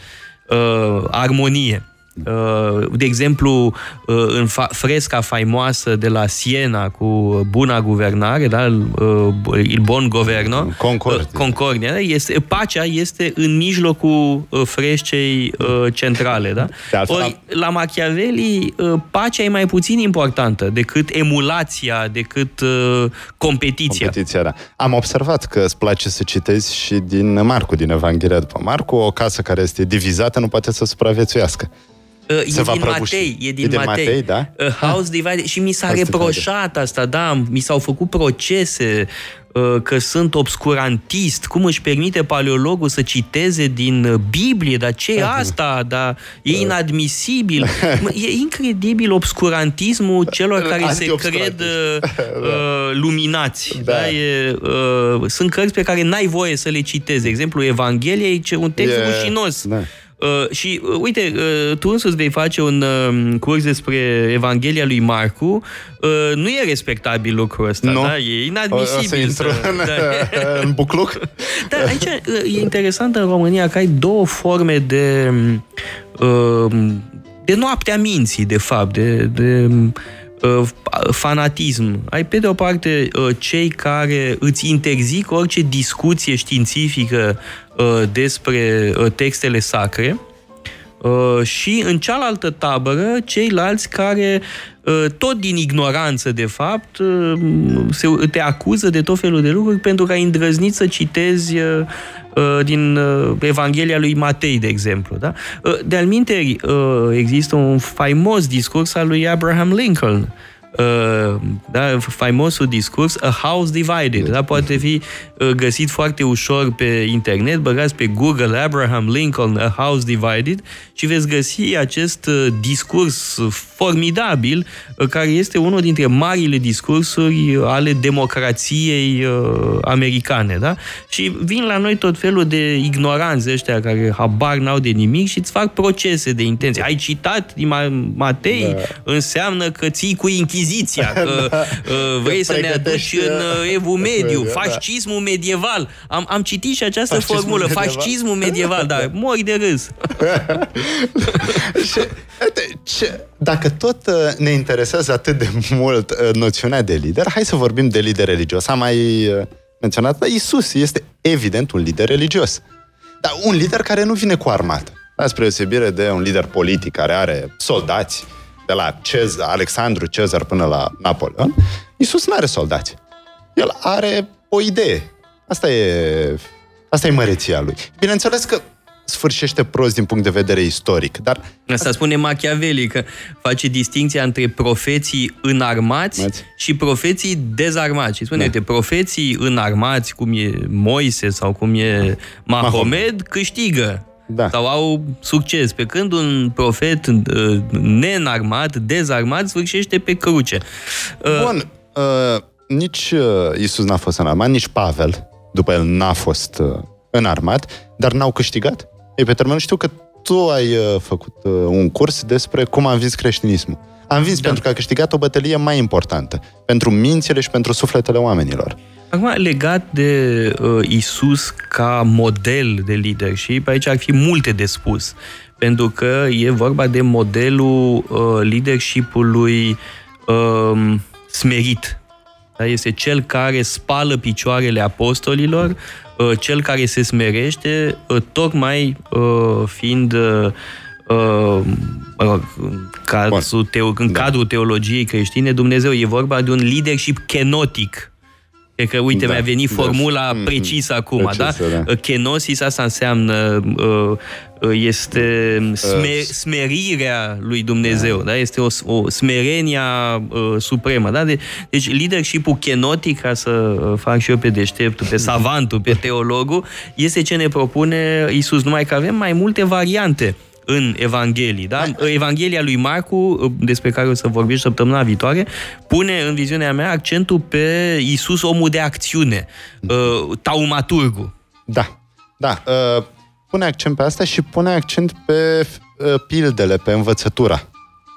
uh, armonie. Uh, De exemplu, uh, în fa- fresca faimoasă de la Siena cu Buna Guvernare, da? uh, Il Bon Governo, Concordia. uh, Concordia, da? este, pacea este în mijlocul uh, frescei uh, centrale. Da? De altfel, Ori, la Machiavelli, uh, pacea e mai puțin importantă decât emulația, decât uh, competiția. Competiția, da. Am observat că îți place să citezi și din Marcu, din Evanghelia după Marcu, o casă care este divizată nu poate să supraviețuiesc. Uh, Se e va din prăbuși. Matei, e din, E din Matei. Matei, da? Uh, House Divided. Și mi s-a House reproșat asta, da, mi s-au făcut procese uh, că sunt obscurantist. Cum își permite paleologul să citeze din uh, Biblie? Dar ce e asta? Dar e inadmisibil. Mă, E incredibil obscurantismul celor care se Anti-obscurantiști. cred uh, uh, luminați. Da. Da. E, uh, sunt cărți pe care n-ai voie să le citezi. De exemplu, Evanghelia e ce- un text E- rușinos. da. Uh, și uh, uite, uh, tu însuți vei face un uh, curs despre Evanghelia lui Marcu. Uh, nu e respectabil lucrul ăsta, Nu. da? E O, o să inadmisibil. intru să- în, da. în bucluc? Dar aici uh, e interesant în România că ai două forme de uh, de noaptea minții, de fapt, de, de uh, fanatism. Ai pe de o parte uh, cei care îți interzic orice discuție științifică uh, despre uh, textele sacre Uh, și în cealaltă tabără ceilalți care uh, tot din ignoranță de fapt uh, se, te acuză de tot felul de lucruri pentru că ai îndrăznit să citezi uh, uh, din uh, Evanghelia lui Matei, de exemplu. Da? Uh, De-al minteri, uh, există un faimos discurs al lui Abraham Lincoln, Uh, da, faimosul discurs A House Divided, da, poate fi uh, găsit foarte ușor pe internet, băgați pe Google Abraham Lincoln A House Divided și veți găsi acest uh, discurs formidabil uh, care este unul dintre marile discursuri ale democrației uh, americane, da? Și vin la noi tot felul de ignoranți ăștia care habar n-au de nimic și îți fac procese de intenție. Ai citat din Ma- Matei, da. înseamnă că ții cu Inchiziția Inchiziția, că uh, vrei să ne aduci pregătești, în uh, evul mediu, da. fascismul medieval. Am, am citit și această Fascismul formulă, medieval? fascismul medieval, dar mori de râs. Și, uite, ce, dacă tot uh, ne interesează atât de mult uh, noțiunea de lider, hai să vorbim de lider religios. Am mai uh, menționat, dar Isus este evident un lider religios. Dar un lider care nu vine cu armată. Da, spre deosebire de un lider politic care are soldați, de la Cezar, Alexandru Cezar până la Napoleon, Isus nu are soldați. El are o idee. Asta e, asta e măreția lui. Bineînțeles că sfârșește prost din punct de vedere istoric, dar Asta spune Machiavelli, că face distinția între profeții înarmați Mați. și profeții dezarmați. Și spune, Da. uite, profeții înarmați, cum e Moise sau cum e Mahomed, câștigă. Da. Sau au succes, pe când un profet uh, neînarmat, dezarmat, sfârșește pe cruce. Uh, Bun, uh, nici uh, Isus n-a fost înarmat, nici Pavel, după el, n-a fost uh, înarmat, dar n-au câștigat. Ei, pe termen, știu că tu ai uh, făcut uh, un curs despre cum a învins creștinismul. A învins Da. pentru că a câștigat o bătălie mai importantă, pentru mințile și pentru sufletele oamenilor. Acum, legat de uh, Isus ca model de leadership, aici ar fi multe de spus. Pentru că e vorba de modelul uh, leadership-ului uh, smerit. Da? Este cel care spală picioarele apostolilor, uh, cel care se smerește, uh, tocmai uh, fiind uh, uh, mă rog, în, cazul teo- în Da. cadrul teologiei creștine, Dumnezeu e vorba de un leadership kenotic. Cred că, uite, Da, mi-a venit da. formula Mm, precisă acum, precisă, da? da. Kenosis, asta înseamnă, uh, uh, este sme, Uh, smerirea lui Dumnezeu, da? Este o, o smerenia uh, supremă, da? De, deci leadership-ul kenotic, ca să uh, fac și eu pe deșteptul, pe savantul, pe teologul, este ce ne propune Isus, numai că avem mai multe variante în Evanghelii. Da? Evanghelia lui Marcu, despre care o să vorbim săptămâna viitoare, pune în viziunea mea accentul pe Isus, omul de acțiune, uh, taumaturgul. Da, da. Uh, pune accent pe asta și pune accent pe uh, pildele, pe învățătura.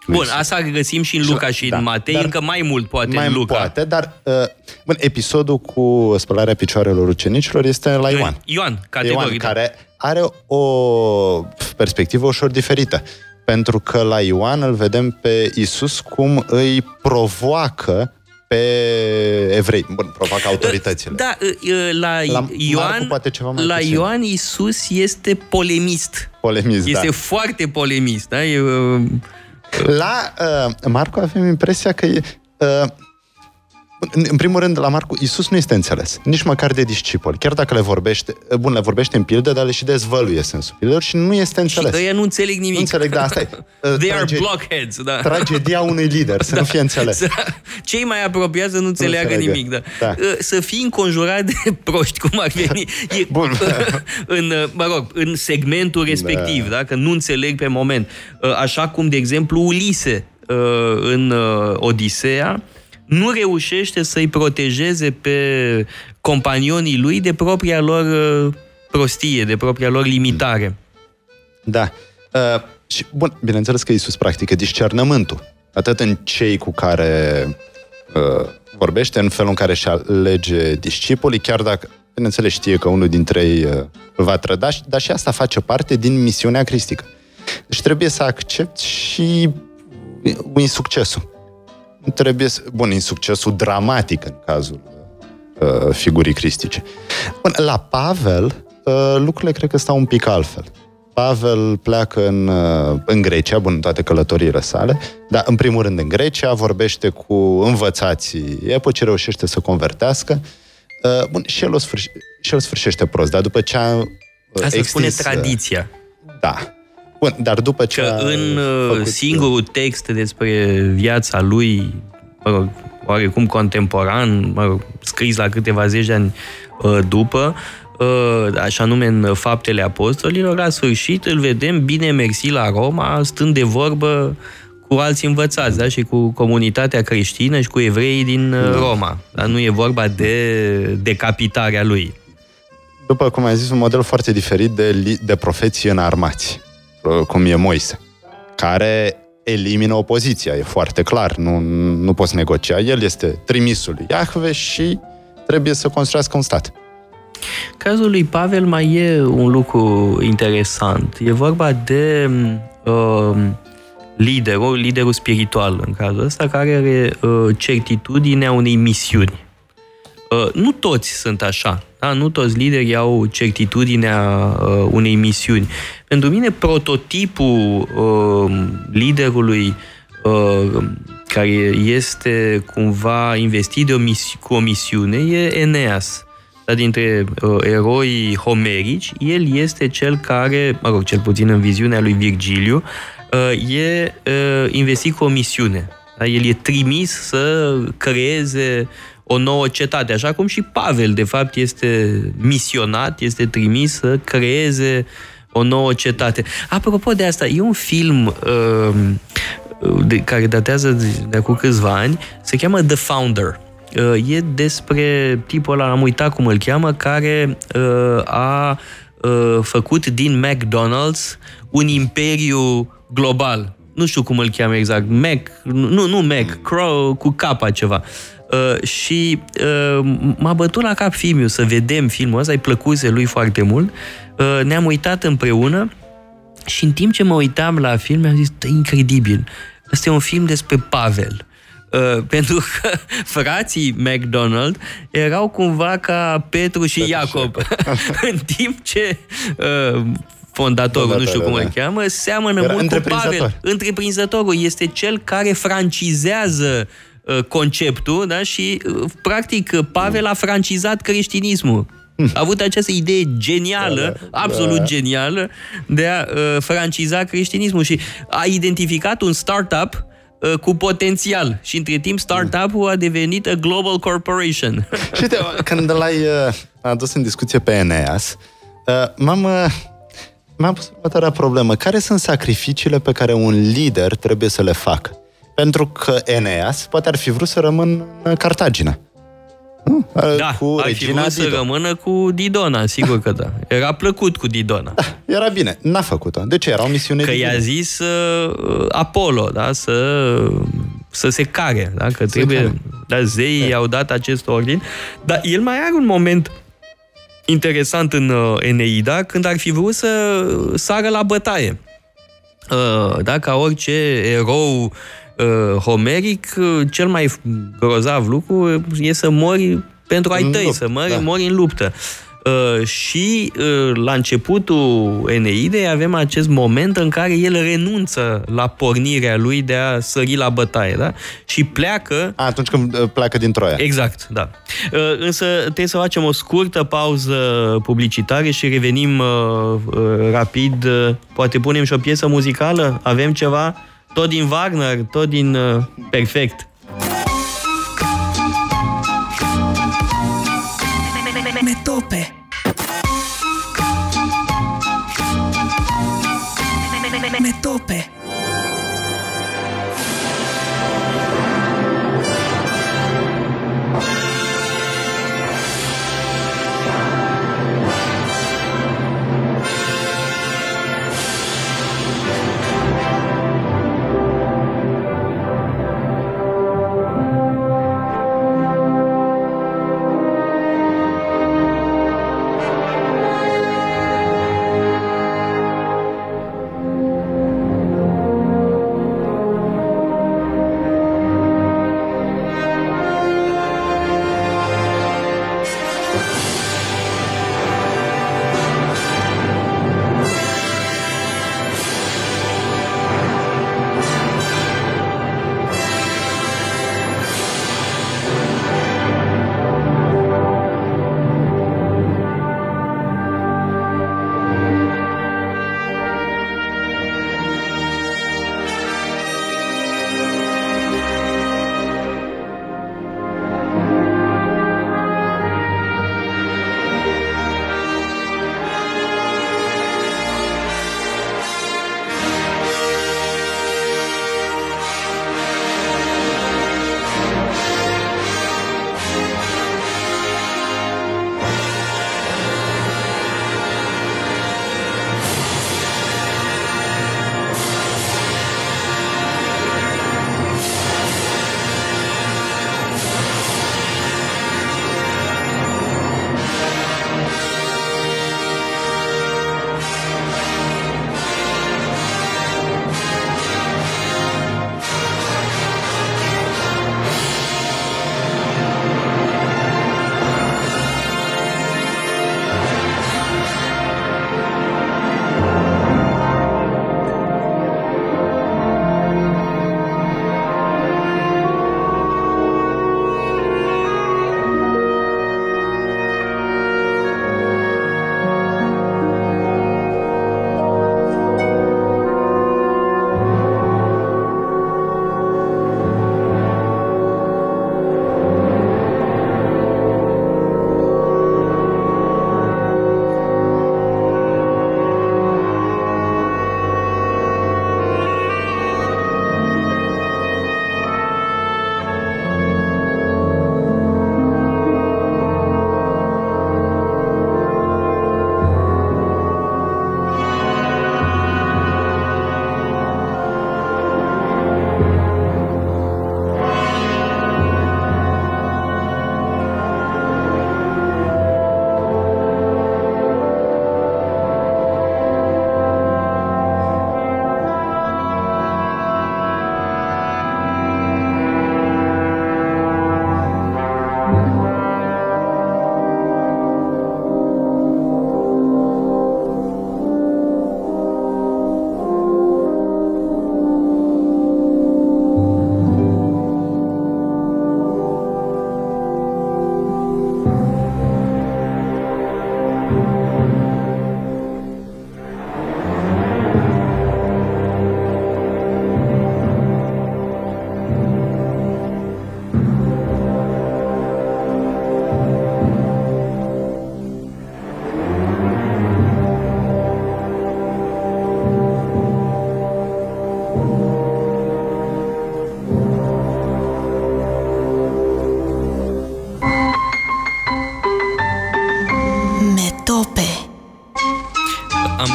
lui Bun, Isus. asta găsim și în Luca și Da, în Matei, dar- încă mai mult poate mai în Luca. poate, dar uh, bun, episodul cu spălarea picioarelor ucenicilor este la Ioan. Ioan, categoric. Ioan, da. care are o perspectivă ușor diferită. Pentru că la Ioan îl vedem pe Isus cum îi provoacă pe evrei. Bun, provoacă autoritățile. Da, uh, la, La Marcu Ioan, poate ceva mai la puțin. Ioan Isus este polemist. Polemist, Este da. foarte polemist. Da? E, uh, La uh, Marcu avem impresia că e... Uh, în, în primul rând, la Marcu, Isus nu este înțeles, nici măcar de discipoli. Chiar dacă le vorbește, uh, bun, le vorbește în pildă, dar le și dezvăluie sensul pildelor și nu este și înțeles. ăia nu înțeleg nimic. Nu înțeleg, da, asta e. Uh, They are trage- blockheads, da. Tragedia unui lider, să nu fie înțeles. Să- Cei mai apropiați să nu înțeleagă înțeleagă. nimic, da. Da. Să fii înconjurat de proști, cum ar veni. E, Bun. în, mă rog, în segmentul respectiv, da. da? că nu înțeleg pe moment. Așa cum, de exemplu, Ulise în Odiseea nu reușește să-i protejeze pe companionii lui de propria lor prostie, de propria lor limitare. Da. Uh, și, bun, bineînțeles că Isus practică discernământul. Atât în cei cu care uh, vorbește, în felul în care își alege discipolii, chiar dacă, bineînțeles, știe că unul dintre ei uh, îl va trăda, și- dar și asta face parte din misiunea cristică. Deci trebuie să accepti și insuccesul. Nu trebuie să... Bun, insuccesul dramatic în cazul uh, figurii cristice. Bun, la Pavel, uh, lucrurile cred că stau un pic altfel. Pavel pleacă în, uh, în Grecia, bun, în toate călătoriile sale, dar în primul rând în Grecia, vorbește cu învățații epocii, reușește să convertească. Uh, bun, și el, o sfârș- și el sfârșește prost, dar după ce a uh, Asta spune extins, uh, tradiția. Da. Bun, dar după ce Că a în uh, făcut, singurul text despre viața lui, mă rog, oarecum contemporan, mă rog, scris la câteva zeci de ani uh, după, uh, așa nume în Faptele Apostolilor, la sfârșit îl vedem bine mersi la Roma, stând de vorbă cu alți învățați, da? și cu comunitatea creștină și cu evreii din uh, Roma. Dar nu e vorba de decapitarea lui. după cum ai zis, un model foarte diferit de, li- de profeții înarmați, uh, cum e Moise, care elimină opoziția, e foarte clar, nu, nu poți negocia. El este trimisul lui Iahve și trebuie să construiască un stat. Cazul lui Pavel mai e un lucru interesant. E vorba de uh, liderul, liderul spiritual în cazul ăsta, care are uh, certitudinea unei misiuni. Uh, nu toți sunt așa. Da? Nu toți liderii au certitudinea uh, unei misiuni. Pentru mine, prototipul uh, liderului uh, care este cumva investit de o misi- cu o misiune e Eneas. Dar dintre uh, eroii homerici, el este cel care, mă rog, cel puțin în viziunea lui Virgiliu, uh, e uh, investit cu o misiune. Da? El e trimis să creeze o nouă cetate, așa cum și Pavel, de fapt, este misionat, este trimis să creeze o nouă cetate. Apropo de asta, e un film uh, de, care datează de, de acum câțiva ani, se cheamă The Founder. Uh, e despre tipul ăla, am uitat cum îl cheamă, care uh, a uh, făcut din McDonald's un imperiu global. Nu știu cum îl cheamă exact. Mac, nu, nu Mac, Crow cu capa ceva. Uh, și uh, m-a bătut la cap filmul să vedem filmul ăsta, îi plăcuse lui foarte mult. Uh, ne-am uitat împreună și în timp ce mă uitam la film, am zis, "Tă, incredibil, ăsta e un film despre Pavel. Uh, pentru că frații McDonald erau cumva ca Petru și Petru și Iacob. în timp ce uh, fondatorul, nu știu cum Fondatorul, îl da. cheamă, seamănă Era mult cu întreprinzător. Pavel. Întreprinzătorul este cel care francizează uh, conceptul da? și, uh, practic, uh, Pavel a francizat creștinismul. A avut această idee genială, Da, da, absolut da. genială, de a uh, franciza creștinismul și a identificat un startup uh, cu potențial și între timp startup-ul a devenit a global corporation. Și uite, când l-ai uh, adus în discuție pe Eneas, uh, m-am, uh, m-am pus următoarea problemă. Care sunt sacrificiile pe care un lider trebuie să le facă? Pentru că Eneas poate ar fi vrut să rămână în Cartagina. Nu? Uh, Da, cu ar fi regina vrut să Dido. rămână cu Didona, sigur că da. Era plăcut cu Didona. Era bine, n-a făcut-o. De ce? Era o misiune Că divină. i-a zis uh, Apollo, da, să, să se care, da, că trebuie, care. da, zeii i-au dat acest ordin. Dar el mai are un moment interesant în uh, Eneida, când ar fi vrut să sară la bătaie. Uh, da, ca orice erou uh, homeric, uh, cel mai grozav lucru e să mori pentru ai În tăi, luptă, să mori, da. mori în luptă. Uh, și uh, la începutul Eneidei avem acest moment în care el renunță la pornirea lui de a sări la bătaie, da? Și pleacă A, atunci când uh, pleacă din Troia. Exact, da. Uh, Însă trebuie să facem o scurtă pauză publicitară și revenim uh, uh, rapid. Uh, Poate punem și o piesă muzicală? Avem ceva? Tot din Wagner, tot din... uh, Perfect.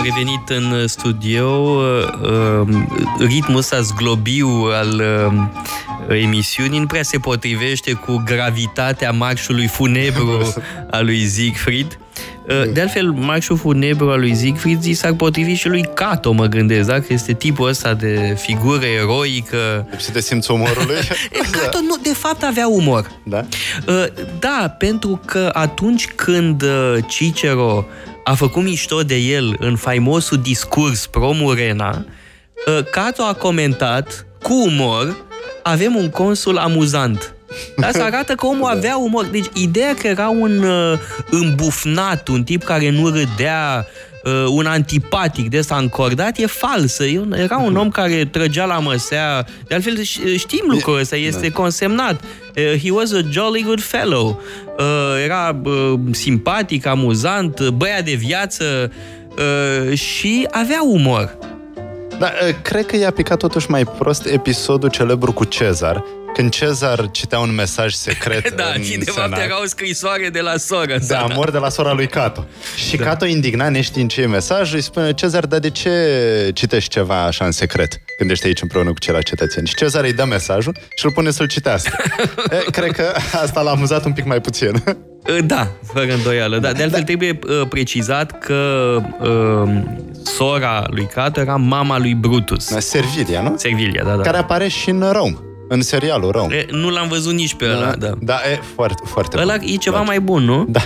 Revenit în studio. Uh, ritmul ăsta zglobiu al uh, emisiunii nu prea se potrivește cu gravitatea marșului funebru al lui Siegfried. Uh, De altfel, marșul funebru al lui Siegfried zi s-ar potrivi și lui Cato, mă gândesc, da? Că este tipul ăsta de figură eroică. Lipsit de simțul umorului. Cato, nu, de fapt, avea umor. Da? Uh, Da, pentru că atunci când uh, Cicero a făcut mișto de el în faimosul discurs pro Murena, uh, Cato a comentat cu umor avem un consul amuzant. Asta arată că omul avea umor. Deci ideea că era un uh, îmbufnat, un tip care nu râdea, uh, un antipatic de ăsta încordat, e falsă. E un- Era un om care trăgea la măsea. De altfel ș- știm lucrul ăsta, este consemnat. Uh, He was a jolly good fellow. Uh, Era uh, simpatic, amuzant, uh, băiat de viață uh, și avea umor. Da, uh, cred că i-a picat totuși mai prost episodul celebru cu Cezar, când Cezar citea un mesaj secret Da, în și de senat. fapt era o scrisoare de la soră. de Sana. amor de la sora lui Cato. Și Da. Cato, indignat, neștiind ce e mesajul, îi spune, Cezar, dar de ce citești ceva așa în secret când ești aici împreună cu ceilalți cetățeni? Și Cezar îi dă mesajul și îl pune să-l citească. e, cred că asta l-a amuzat un pic mai puțin. Da, fără îndoială. Da, de altfel trebuie uh, precizat că uh, sora lui Cato era mama lui Brutus. Servilia, nu? Servilia, da, da. Care apare și în Rome, în serialul Rome. E, nu l-am văzut nici pe ăla, da. Da, e foarte, foarte Ăla bun. e ceva Place. mai bun, nu? Da.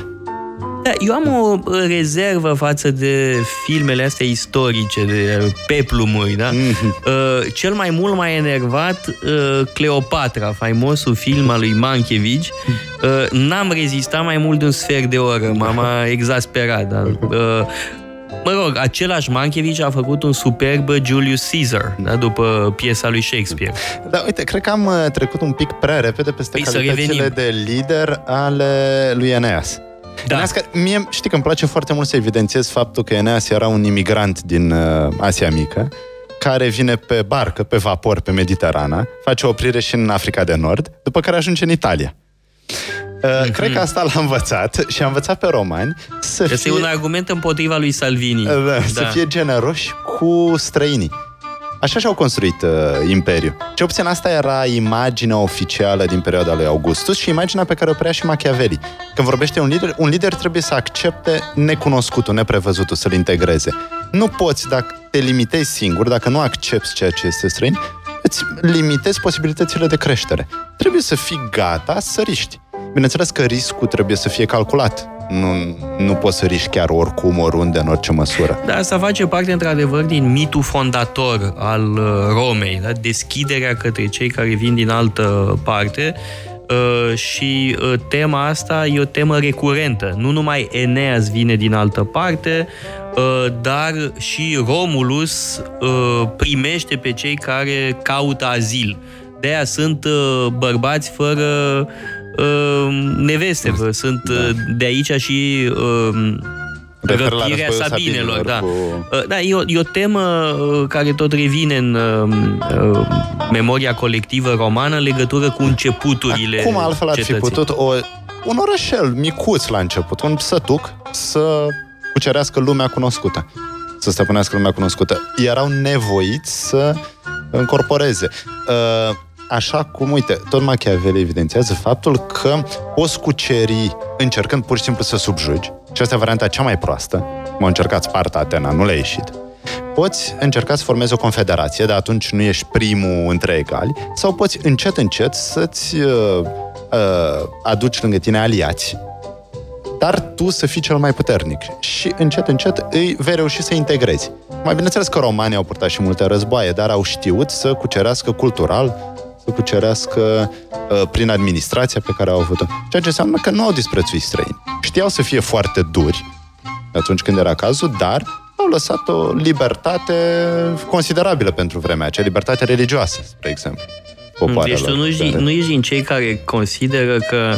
Da, eu am o uh, rezervă față de filmele astea istorice, de uh, peplumuri, da? Mhm. Uh, cel mai mult m-a enervat uh, Cleopatra, faimosul film al lui Mankiewicz. Uh, n-am rezistat mai mult de un sfert de oră, m-a exasperat, da? Uh, Mă rog, același Mankiewicz a făcut un superb Julius Caesar, da? după piesa lui Shakespeare. Da, uite, cred că am uh, trecut un pic prea repede peste Păi să calitățile revenim. de lider ale lui Eneas. Da. Eneas, că mie, știi că îmi place foarte mult să evidențiez faptul că Eneas era un imigrant din uh, Asia Mică, care vine pe barcă, pe vapor, pe Mediterana, face o oprire și în Africa de Nord, după care ajunge în Italia. Uh, Cred că asta l-a învățat și a învățat pe romani să Este fie, un argument împotriva lui Salvini. da, să fie generoși cu străinii. Așa și-au construit uh, imperiul. Ce puțin asta era imaginea oficială din perioada lui Augustus și imaginea pe care o preia și Machiavelli. Când vorbește un lider, un lider trebuie să accepte necunoscutul, neprevăzutul, să-l integreze. Nu poți, dacă te limitezi singur, dacă nu accepti ceea ce este străin, îți limitezi posibilitățile de creștere. Trebuie să fii gata să riști. Bineînțeles că riscul trebuie să fie calculat. Nu, nu poți să riști chiar oricum, oriunde, în orice măsură. Da, asta face parte, într-adevăr, din mitul fondator al uh, Romei, da? deschiderea către cei care vin din altă parte uh, și uh, tema asta e o temă recurentă. Nu numai Eneas vine din altă parte, uh, dar și Romulus uh, primește pe cei care caută azil. De aia sunt uh, bărbați fără uh, neveste, vă. sunt uh, de aici și uh, Refer la răpirea războiul Sabinelor, Sabinilor da. cu- Uh, Da, e o, e o temă uh, care tot revine în uh, uh, memoria colectivă romană în legătură cu începuturile Cum altfel ar fi cetății. putut o, un orășel micuț la început, un sătuc, să cucerească lumea cunoscută, să stăpânească lumea cunoscută. Erau nevoiți să încorporeze. Uh, Așa cum, uite, tot Machiavelli evidențiază faptul că poți cuceri încercând pur și simplu să subjugi, și asta e varianta cea mai proastă, cum au încercat Sparta, Atena, nu le-a ieșit, poți încerca să formezi o confederație, dar atunci nu ești primul între egali, sau poți încet, încet să-ți uh, uh, aduci lângă tine aliați, dar tu să fii cel mai puternic. Și încet, încet îi vei reuși să integrezi. Mai bineînțeles că romanii au purtat și multe războaie, dar au știut să cucerească cultural, să cucerească uh, prin administrația pe care au avut-o. Ceea ce înseamnă că nu au disprețuit străini. Știau să fie foarte duri atunci când era cazul, dar au lăsat o libertate considerabilă pentru vremea aceea, libertate religioasă, spre exemplu. Deci tu nu ești, nu ești din cei care consideră că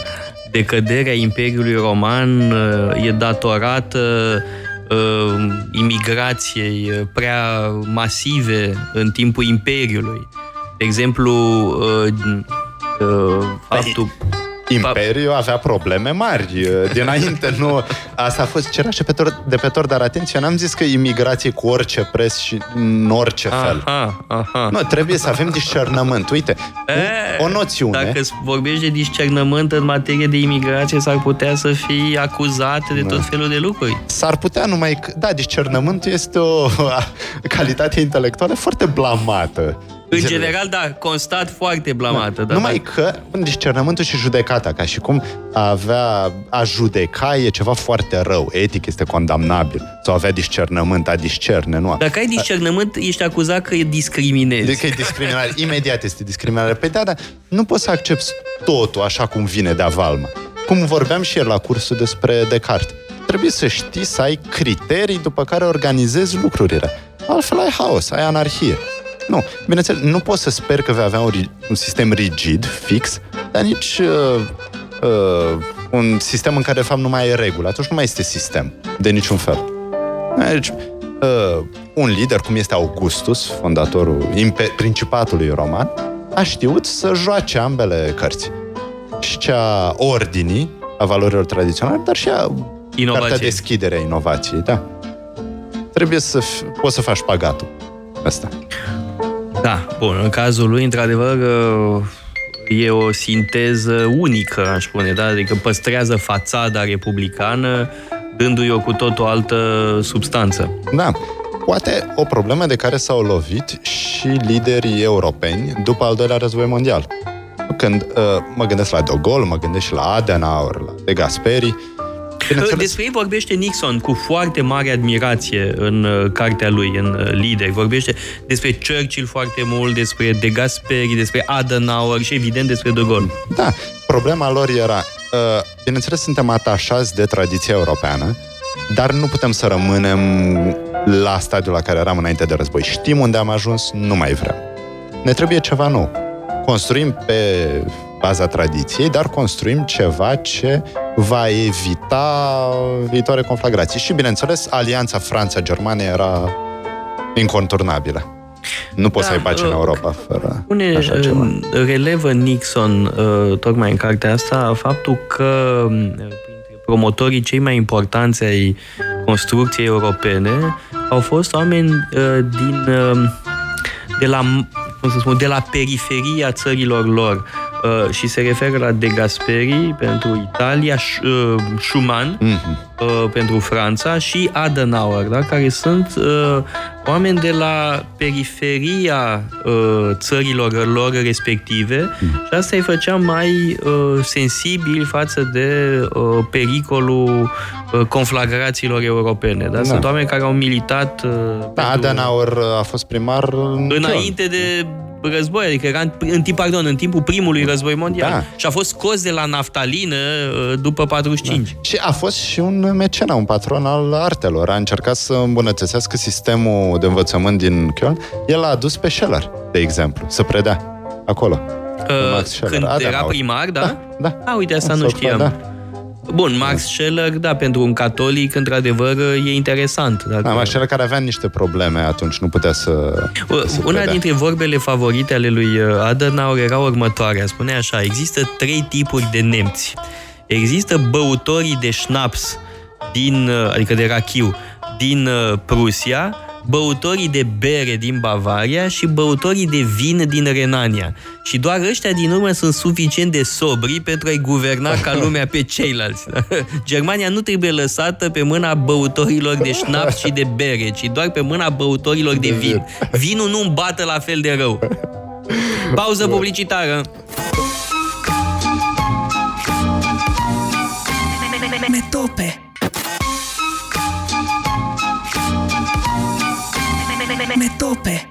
decăderea Imperiului Roman uh, e datorată uh, imigrației uh, prea masive în timpul Imperiului. De exemplu, uh, uh, faptul... Imperiul avea probleme mari uh, dinainte, nu... Asta a fost cerașe pe tor, de pe tor, dar atenție, n-am zis că imigrație cu orice preț și în orice fel. Aha, aha. Nu, trebuie să avem discernământ. Uite, E, o noțiune. Dacă vorbești de discernământ în materie de imigrație, s-ar putea să fii acuzat de tot felul de lucruri. S-ar putea numai că, da, discernământul este o calitate intelectuală foarte blamată. În Zilele. general, da, constat foarte blamată. Da, Numai că în discernământul și judecata, ca și cum a avea, a judeca e ceva foarte rău, etic este condamnabil. Sau avea discernământ, a discerne, nu? Dacă ai discernământ, ești acuzat că discriminezi. De că e discriminare. Imediat este discriminare. Păi da, dar nu poți să accepti totul așa cum vine de avalmă. Cum vorbeam și ieri la cursul despre Descartes. Trebuie să știi să ai criterii după care organizezi lucrurile. Altfel ai haos, ai anarhie. Nu, bineînțeles, nu poți să speri că vei avea un, ri- un sistem rigid, fix, dar nici uh, uh, un sistem în care, de fapt, nu mai e regulă. Atunci nu mai este sistem, de niciun fel. Deci, uh, un lider, cum este Augustus, fondatorul impe- Principatului Roman, a știut să joace ambele cărți. Și cea ordinii, a valorilor tradiționale, dar și a Inovație. cartea deschidere a inovației, da. Trebuie să f- poți să faci pagatul. Asta. Da, bun, în cazul lui, într-adevăr, uh, e o sinteză unică, aș spune, da? Adică păstrează fațada republicană, dându-i o cu tot o altă substanță. Da. Poate o problemă de care s-au lovit și liderii europeni după al doilea război mondial. Când uh, mă gândesc la De Gaulle, mă gândesc și la Adenauer, la De Gasperi, Bineînțeles, Despre ei vorbește Nixon cu foarte mare admirație în uh, cartea lui, în uh, Lider. Vorbește despre Churchill foarte mult, despre De Gasperi, despre Adenauer și, evident, despre De Gaulle. Da, problema lor era, uh, bineînțeles, suntem atașați de tradiția europeană, dar nu putem să rămânem la stadiul la care eram înainte de război. Știm unde am ajuns, nu mai vrem. Ne trebuie ceva nou. Construim pe baza tradiției, dar construim ceva ce va evita viitoare conflagrații. Și, bineînțeles, alianța Franța-Germania era inconturnabilă. Nu poți Da, să ai pace în uh, Europa fără Pune, așa ceva. uh, relevă Nixon, uh, tocmai în cartea asta, faptul că uh, printre promotorii cei mai importanți ai construcției europene au fost oameni uh, din, uh, de la, cum să spun, de la periferia țărilor lor. Uh, și se referă la De Gasperi pentru Italia, Sch- uh, Schumann Mhm. Uh, pentru Franța și Adenauer, da? care sunt uh, oameni de la periferia uh, țărilor lor respective și asta îi făcea mai uh, sensibili față de uh, pericolul uh, conflagrațiilor europene. Da? Sunt oameni care au militat uh, Da, pentru- Adenauer a fost primar în înainte de război, adică era în, în, timp, pardon, în timpul primului război mondial. Da. Și a fost scos de la naftalină uh, după 45. Și a fost și un mecena, un patron al artelor. A încercat să îmbunătățească sistemul de învățământ din Köln. El a adus pe Scheller, de exemplu, să predea acolo. Pe Max Uh, Scheller. când Adenauer. era primar, da? Da, da. A, uite, asta Da, nu s-a știam. ocupat, Bun, Max Scheller, da, pentru un catolic, într-adevăr, e interesant. Dacă... Da, Max Scheller care avea niște probleme atunci, nu putea să... să Una predea. dintre vorbele favorite ale lui uh, Adenauer era următoarea. Spunea așa, există trei tipuri de nemți. Există băutorii de șnaps, din, uh, adică de rachiu, din uh, Prusia, băutorii de bere din Bavaria și băutorii de vin din Renania. Și doar ăștia din urmă sunt suficient de sobri pentru a-i guverna ca lumea pe ceilalți. Germania nu trebuie lăsată pe mâna băutorilor de șnaps și de bere, ci doar pe mâna băutorilor de vin. Vinul nu îmbată la fel de rău. Pauză publicitară. Metope Metope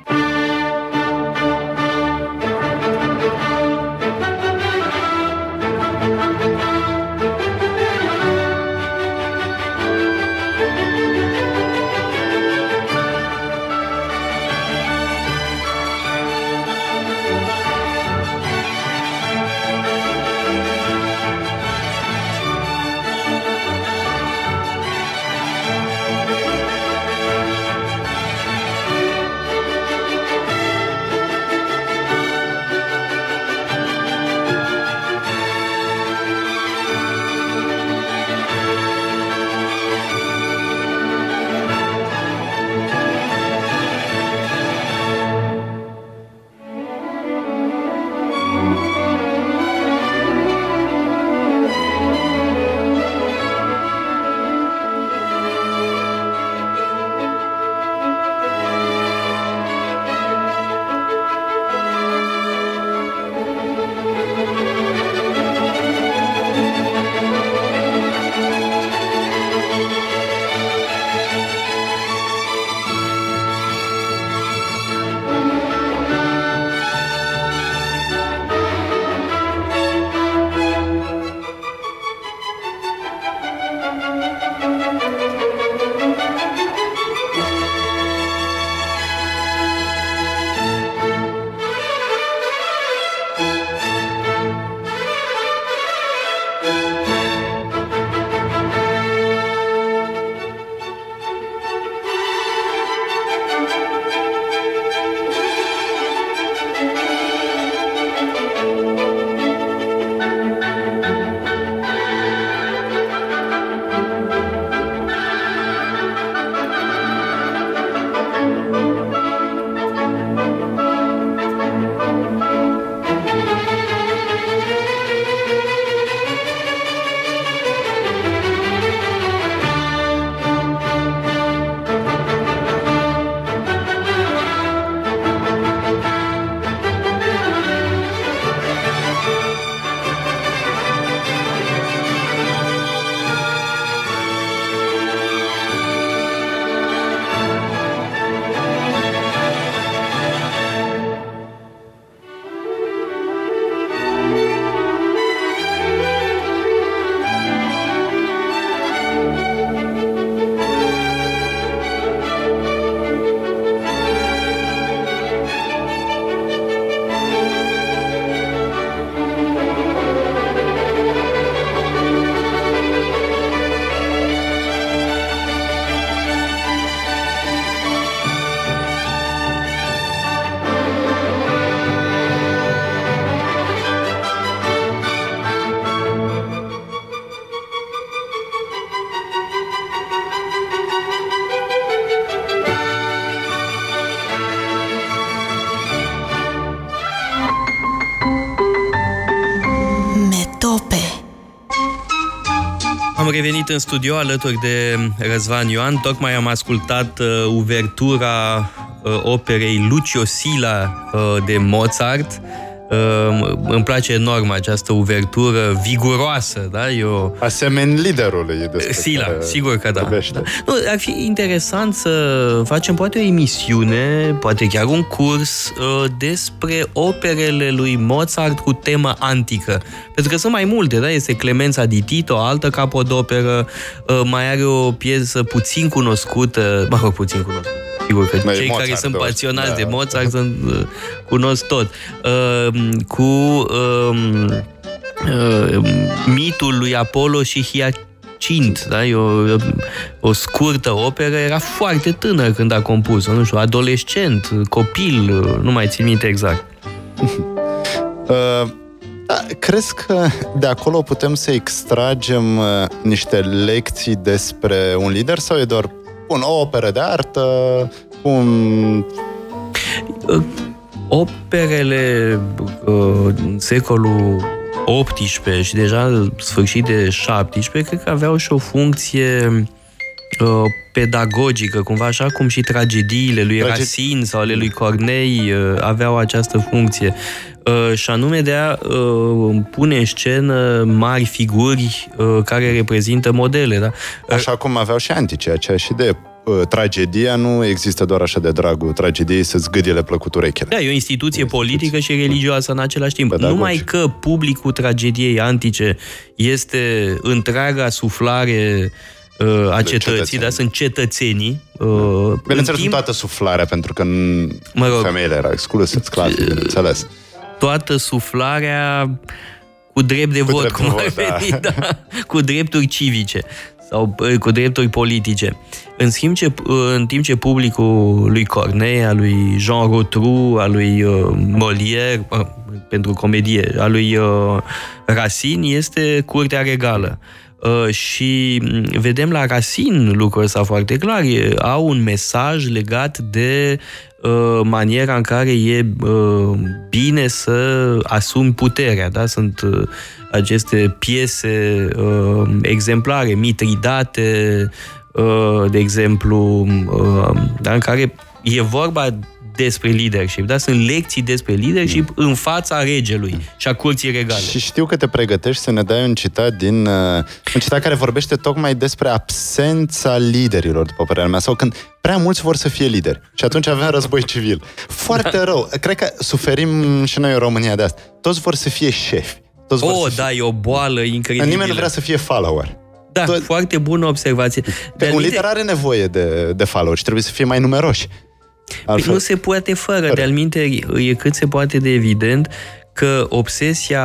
revenit în studio alături de Răzvan Ioan. Tocmai am ascultat uh, uvertura uh, operei Lucio Sila uh, de Mozart. Uh, îmi place enorm această uvertură viguroasă, da? E o... Asemeni liderului despre Sila, care sigur că da. vorbește. da. Nu, ar fi interesant să facem poate o emisiune, poate chiar un curs uh, despre operele lui Mozart cu temă antică. Pentru că sunt mai multe, da? Este Clemența di Tito, altă capodoperă, uh, mai are o piesă puțin cunoscută, mă rog, puțin cunoscută. Sigur că Mai e cei Mozart, care sunt da. pasionați Da. de Mozart sunt, uh, cunosc tot. Uh, cu uh, uh, mitul lui Apollo și Hiacint, da? E o, o scurtă operă, era foarte tânăr când a compus-o, nu știu, adolescent, copil, nu mai țin minte exact. Uh, da, crezi că de acolo putem să extragem uh, niște lecții despre un lider sau e doar un, o operă de artă, un... Operele uh, în secolul 18 și deja sfârșit de 17, cred că aveau și o funcție uh, pedagogică, cumva așa cum și tragediile lui Trage- Racine sau ale lui Cornei uh, aveau această funcție. Uh, și anume de a uh, pune în scenă mari figuri uh, care reprezintă modele. Da? Așa cum aveau și antice, aceeași idee. Uh, Tragedia nu există doar așa de dragul tragediei să-ți gâdile plăcut urechile. Da, e o instituție politică și religioasă în același timp. Pedagogic. Numai că publicul tragediei antice este întreaga suflare uh, a cetății, cetățeni. da? sunt cetățenii. Uh, Bineînțeles, în nu timp, toată suflarea, pentru că n- Mă rog. femeile erau excluse, clar, bineînțeles. Toată suflarea cu drept de Cu vot, drept cum de ar vot, da. veni, da. cu drepturi civice sau uh, cu drepturi politice. În, schimb ce, uh, în timp ce publicul lui Corneille, a lui Jean Rotrou, a lui uh, Molière, uh, pentru comedie, a lui uh, Racine, este curtea regală. Uh, și mm, vedem la Racine lucrul ăsta foarte clar. E, au un mesaj legat de uh, maniera în care e uh, bine să asumi puterea. Da? Sunt uh, aceste piese uh, exemplare, mitridate, uh, de exemplu, uh, da? în care e vorba despre leadership, da? Sunt lecții despre leadership în fața regelui și a curții regale. Și știu că te pregătești să ne dai un citat din... Uh, un citat care vorbește tocmai despre absența liderilor, după părerea mea, sau când prea mulți vor să fie lideri. Și atunci avem război civil. Foarte Da. rău. Cred că suferim și noi în România de asta. Toți vor să fie șefi. Toți vor Oh, să da, e o boală fie... incredibilă. Nimeni nu vrea să fie follower. Da, Tot- foarte bună observație. Că Dar un uite, lider are nevoie de, de follower și trebuie să fie mai numeroși. Păi Altfel, nu se poate fără. Fără. De-al minte, e cât se poate de evident că obsesia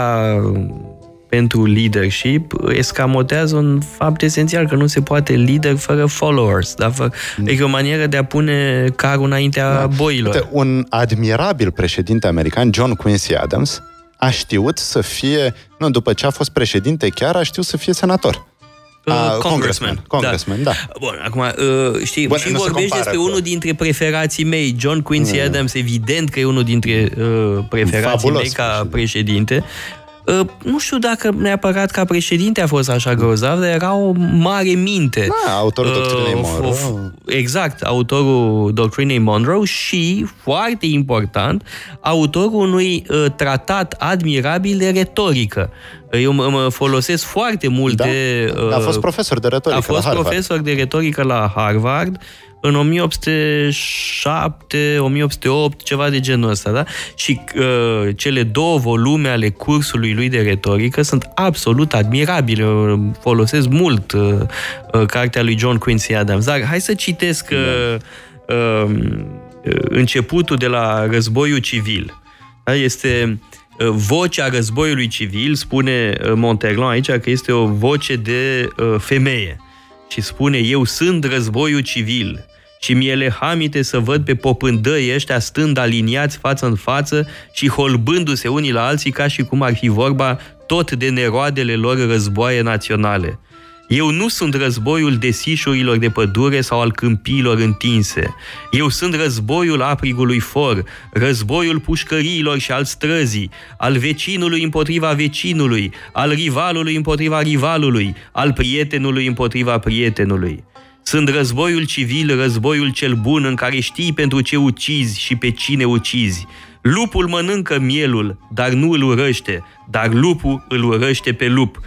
pentru leadership escamotează un fapt esențial, că nu se poate leader fără followers. Da? Fă, e o manieră de a pune carul înaintea da. boilor. Uite, un admirabil președinte american, John Quincy Adams, a știut să fie, nu, după ce a fost președinte, chiar a știut să fie senator. Uh, A, congressman. Congressman, da. Bun, acum, uh, știi, Bun, și nu se vorbești compară despre cu- unul dintre preferații mei, John Quincy Adams, evident că e unul dintre uh, preferații Fabulos mei ca președinte. președinte. Uh, nu știu dacă neapărat ca președinte a fost așa grozav, dar era o mare minte. Da, autorul Doctrinei of- Monroe. of- Exact, autorul Doctrinei Monroe și, foarte important, autorul unui uh, tratat admirabil de retorică. Eu mă, mă folosesc foarte mult Da. de... A fost profesor de retorică A fost la Harvard. profesor de retorică la Harvard în 1807, 1808, ceva de genul ăsta, da? Și uh, cele două volume ale cursului lui de retorică sunt absolut admirabile. Eu Folosesc mult uh, uh, cartea lui John Quincy Adams. Dar hai să citesc uh, uh, începutul de la războiul civil. Da? Este uh, vocea războiului civil, spune uh, Monterlon aici că este o voce de uh, femeie. Și spune, eu sunt războiul civil și mi-e lehamite să văd pe popândăi ăștia stând aliniați față în față și holbându-se unii la alții ca și cum ar fi vorba tot de neroadele lor războaie naționale. Eu nu sunt războiul desișurilor de pădure sau al câmpiilor întinse. Eu sunt războiul aprigului for, războiul pușcăriilor și al străzii, al vecinului împotriva vecinului, al rivalului împotriva rivalului, al prietenului împotriva prietenului. Sunt războiul civil, războiul cel bun în care știi pentru ce ucizi și pe cine ucizi. Lupul mănâncă mielul, dar nu îl urăște, dar lupul îl urăște pe lup.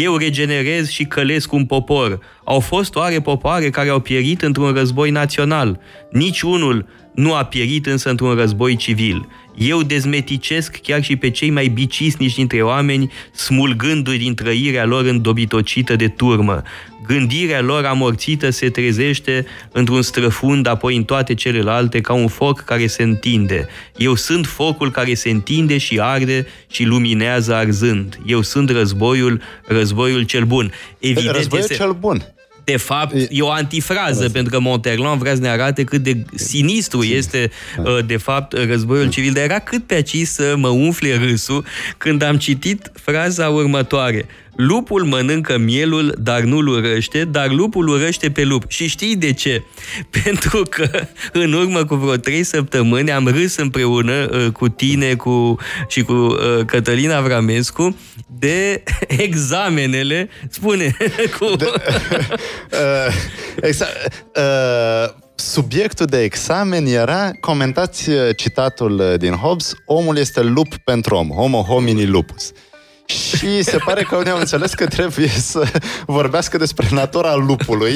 Eu regenerez și călesc un popor. Au fost oare popoare care au pierit într-un război național? Nici unul nu a pierit însă într-un război civil. Eu dezmeticesc chiar și pe cei mai bicisnici dintre oameni, smulgându-i din trăirea lor îndobitocită de turmă. Gândirea lor amorțită se trezește într-un străfund, apoi în toate celelalte, ca un foc care se întinde. Eu sunt focul care se întinde și arde și luminează arzând. Eu sunt războiul, războiul cel bun. Evident, Războiul este... cel bun. De fapt, e o antifrază, pentru că Monterland vrea să ne arate cât de sinistru este, uh, de fapt, războiul civil. Dar era cât pe aici să mă umfle râsul când am citit fraza următoare. Lupul mănâncă mielul, dar nu-l urăște, dar lupul urăște pe lup. Și știi de ce? Pentru că în urmă cu vreo trei săptămâni am râs împreună uh, cu tine cu, și cu uh, Cătălina Vramescu de examenele, spune, cu... De, uh, exa- uh, subiectul de examen era, comentați uh, citatul uh, din Hobbes, omul este lup pentru om, homo homini lupus. Și se pare că unii au înțeles că trebuie să vorbească despre natura lupului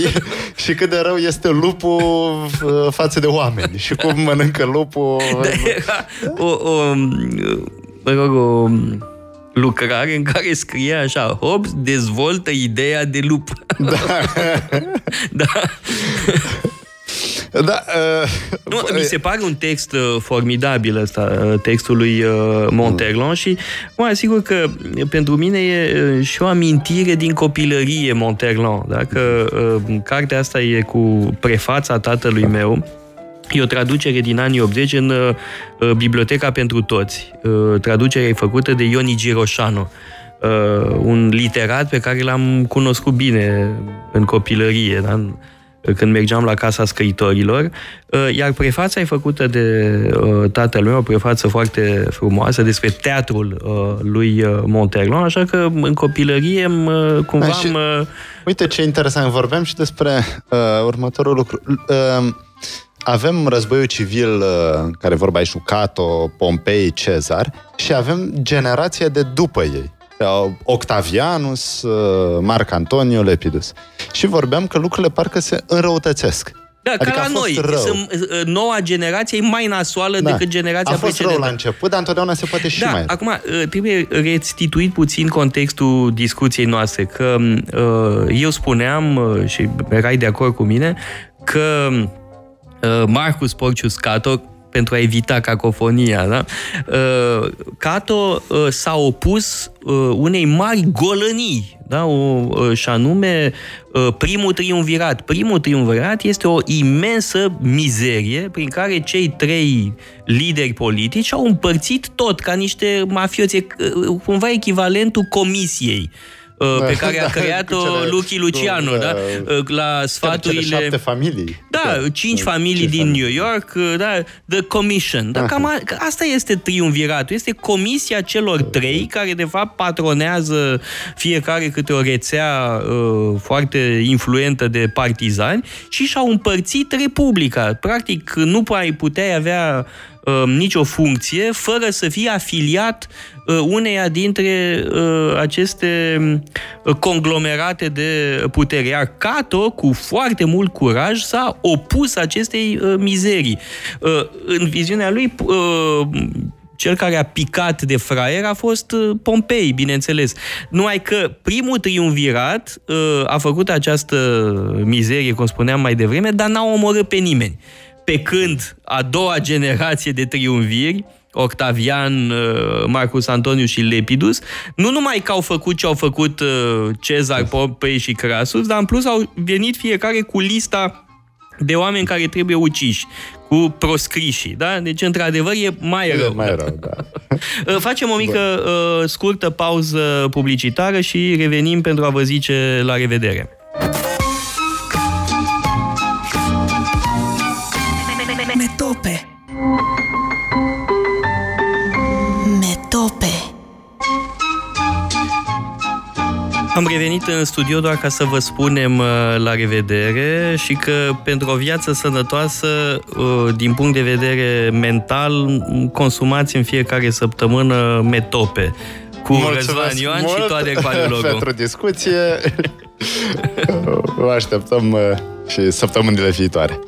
și cât de rău este lupul uh, față de oameni și cum mănâncă lupul. Da, era o, o, mă rog, o lucrare în care scrie așa, Hobbes dezvoltă ideea de lup. Da. da. Da, uh, nu, mi se pare un text uh, formidabil ăsta, uh, textul lui uh, Monterland și mă asigur că pentru mine e uh, și o amintire din copilărie Monterland. Dacă uh, cartea asta e cu prefața tatălui meu, E o traducere din anii 80 în uh, Biblioteca pentru Toți. Uh, traducerea e făcută de Ioni Giroșanu, uh, un literat pe care l-am cunoscut bine în copilărie, da? Când mergeam la Casa Scriitorilor, uh, iar prefața e făcută de uh, tatăl meu, o prefață foarte frumoasă despre teatrul uh, lui uh, Monterland, așa că în copilărie uh, cumva Da, și- am... Uh, Uite ce interesant, vorbeam și despre uh, următorul lucru. Uh, avem războiul civil, uh, care vorba aici cu Cato, Pompei, Cezar, și avem generația de după ei. Uh, Octavianus, uh, Marc Antonio, Lepidus. Și vorbeam că lucrurile parcă se înrăutățesc. da, Adică ca a la fost noi. rău. Sunt, uh, noua generație e mai nasoală Da. decât generația A fost rău precedentă. la început, dar întotdeauna se poate și da, mai rău. acum uh, trebuie restituit puțin contextul discuției noastre, că uh, eu spuneam, uh, și erai de acord cu mine, că uh, Marcus Porcius Cato, pentru a evita cacofonia, da? Uh, Cato uh, s-a opus uh, unei mari golănii, da? O, uh, și anume uh, primul triumvirat. Primul triumvirat este o imensă mizerie prin care cei trei lideri politici au împărțit tot ca niște mafioți, e, uh, cumva echivalentul comisiei uh, pe care a Da, creat-o cu cele- Luchi Luciano, cu, da? uh, Uh, La Cele sfaturile... șapte familii. Da, cinci familii cinci din familii. New York, uh, da, The Commission. Da, cam a, că asta este triumviratul. Este comisia celor trei care, de fapt, patronează fiecare câte o rețea uh, foarte influentă de partizani și și-au împărțit Republica. Practic, nu mai puteai avea uh, nicio funcție fără să fie afiliat uh, uneia dintre uh, aceste uh, conglomerate de putere. Iar Cato, cu foarte mult curaj, s-a opus acestei uh, mizerii. Uh, în viziunea lui, uh, cel care a picat de fraier a fost uh, Pompei, bineînțeles. Numai că primul triumvirat uh, a făcut această mizerie, cum spuneam mai devreme, dar n-a omorât pe nimeni. Pe când a doua generație de triumviri, Octavian, uh, Marcus Antonius și Lepidus, nu numai că au făcut ce au făcut uh, Cezar, Pompei și Crasus, dar în plus au venit fiecare cu lista de oameni care trebuie uciși, cu proscrișii, da? Deci, într-adevăr, e mai rău. Mai rău, da. Facem o mică uh, scurtă pauză publicitară și revenim pentru a vă zice la revedere. Am revenit în studio doar ca să vă spunem uh, la revedere și că pentru o viață sănătoasă, uh, din punct de vedere mental, consumați în fiecare săptămână metope cu Răzvan Ioan și toate paleologul. pentru discuție. Vă așteptăm uh, și săptămânile viitoare.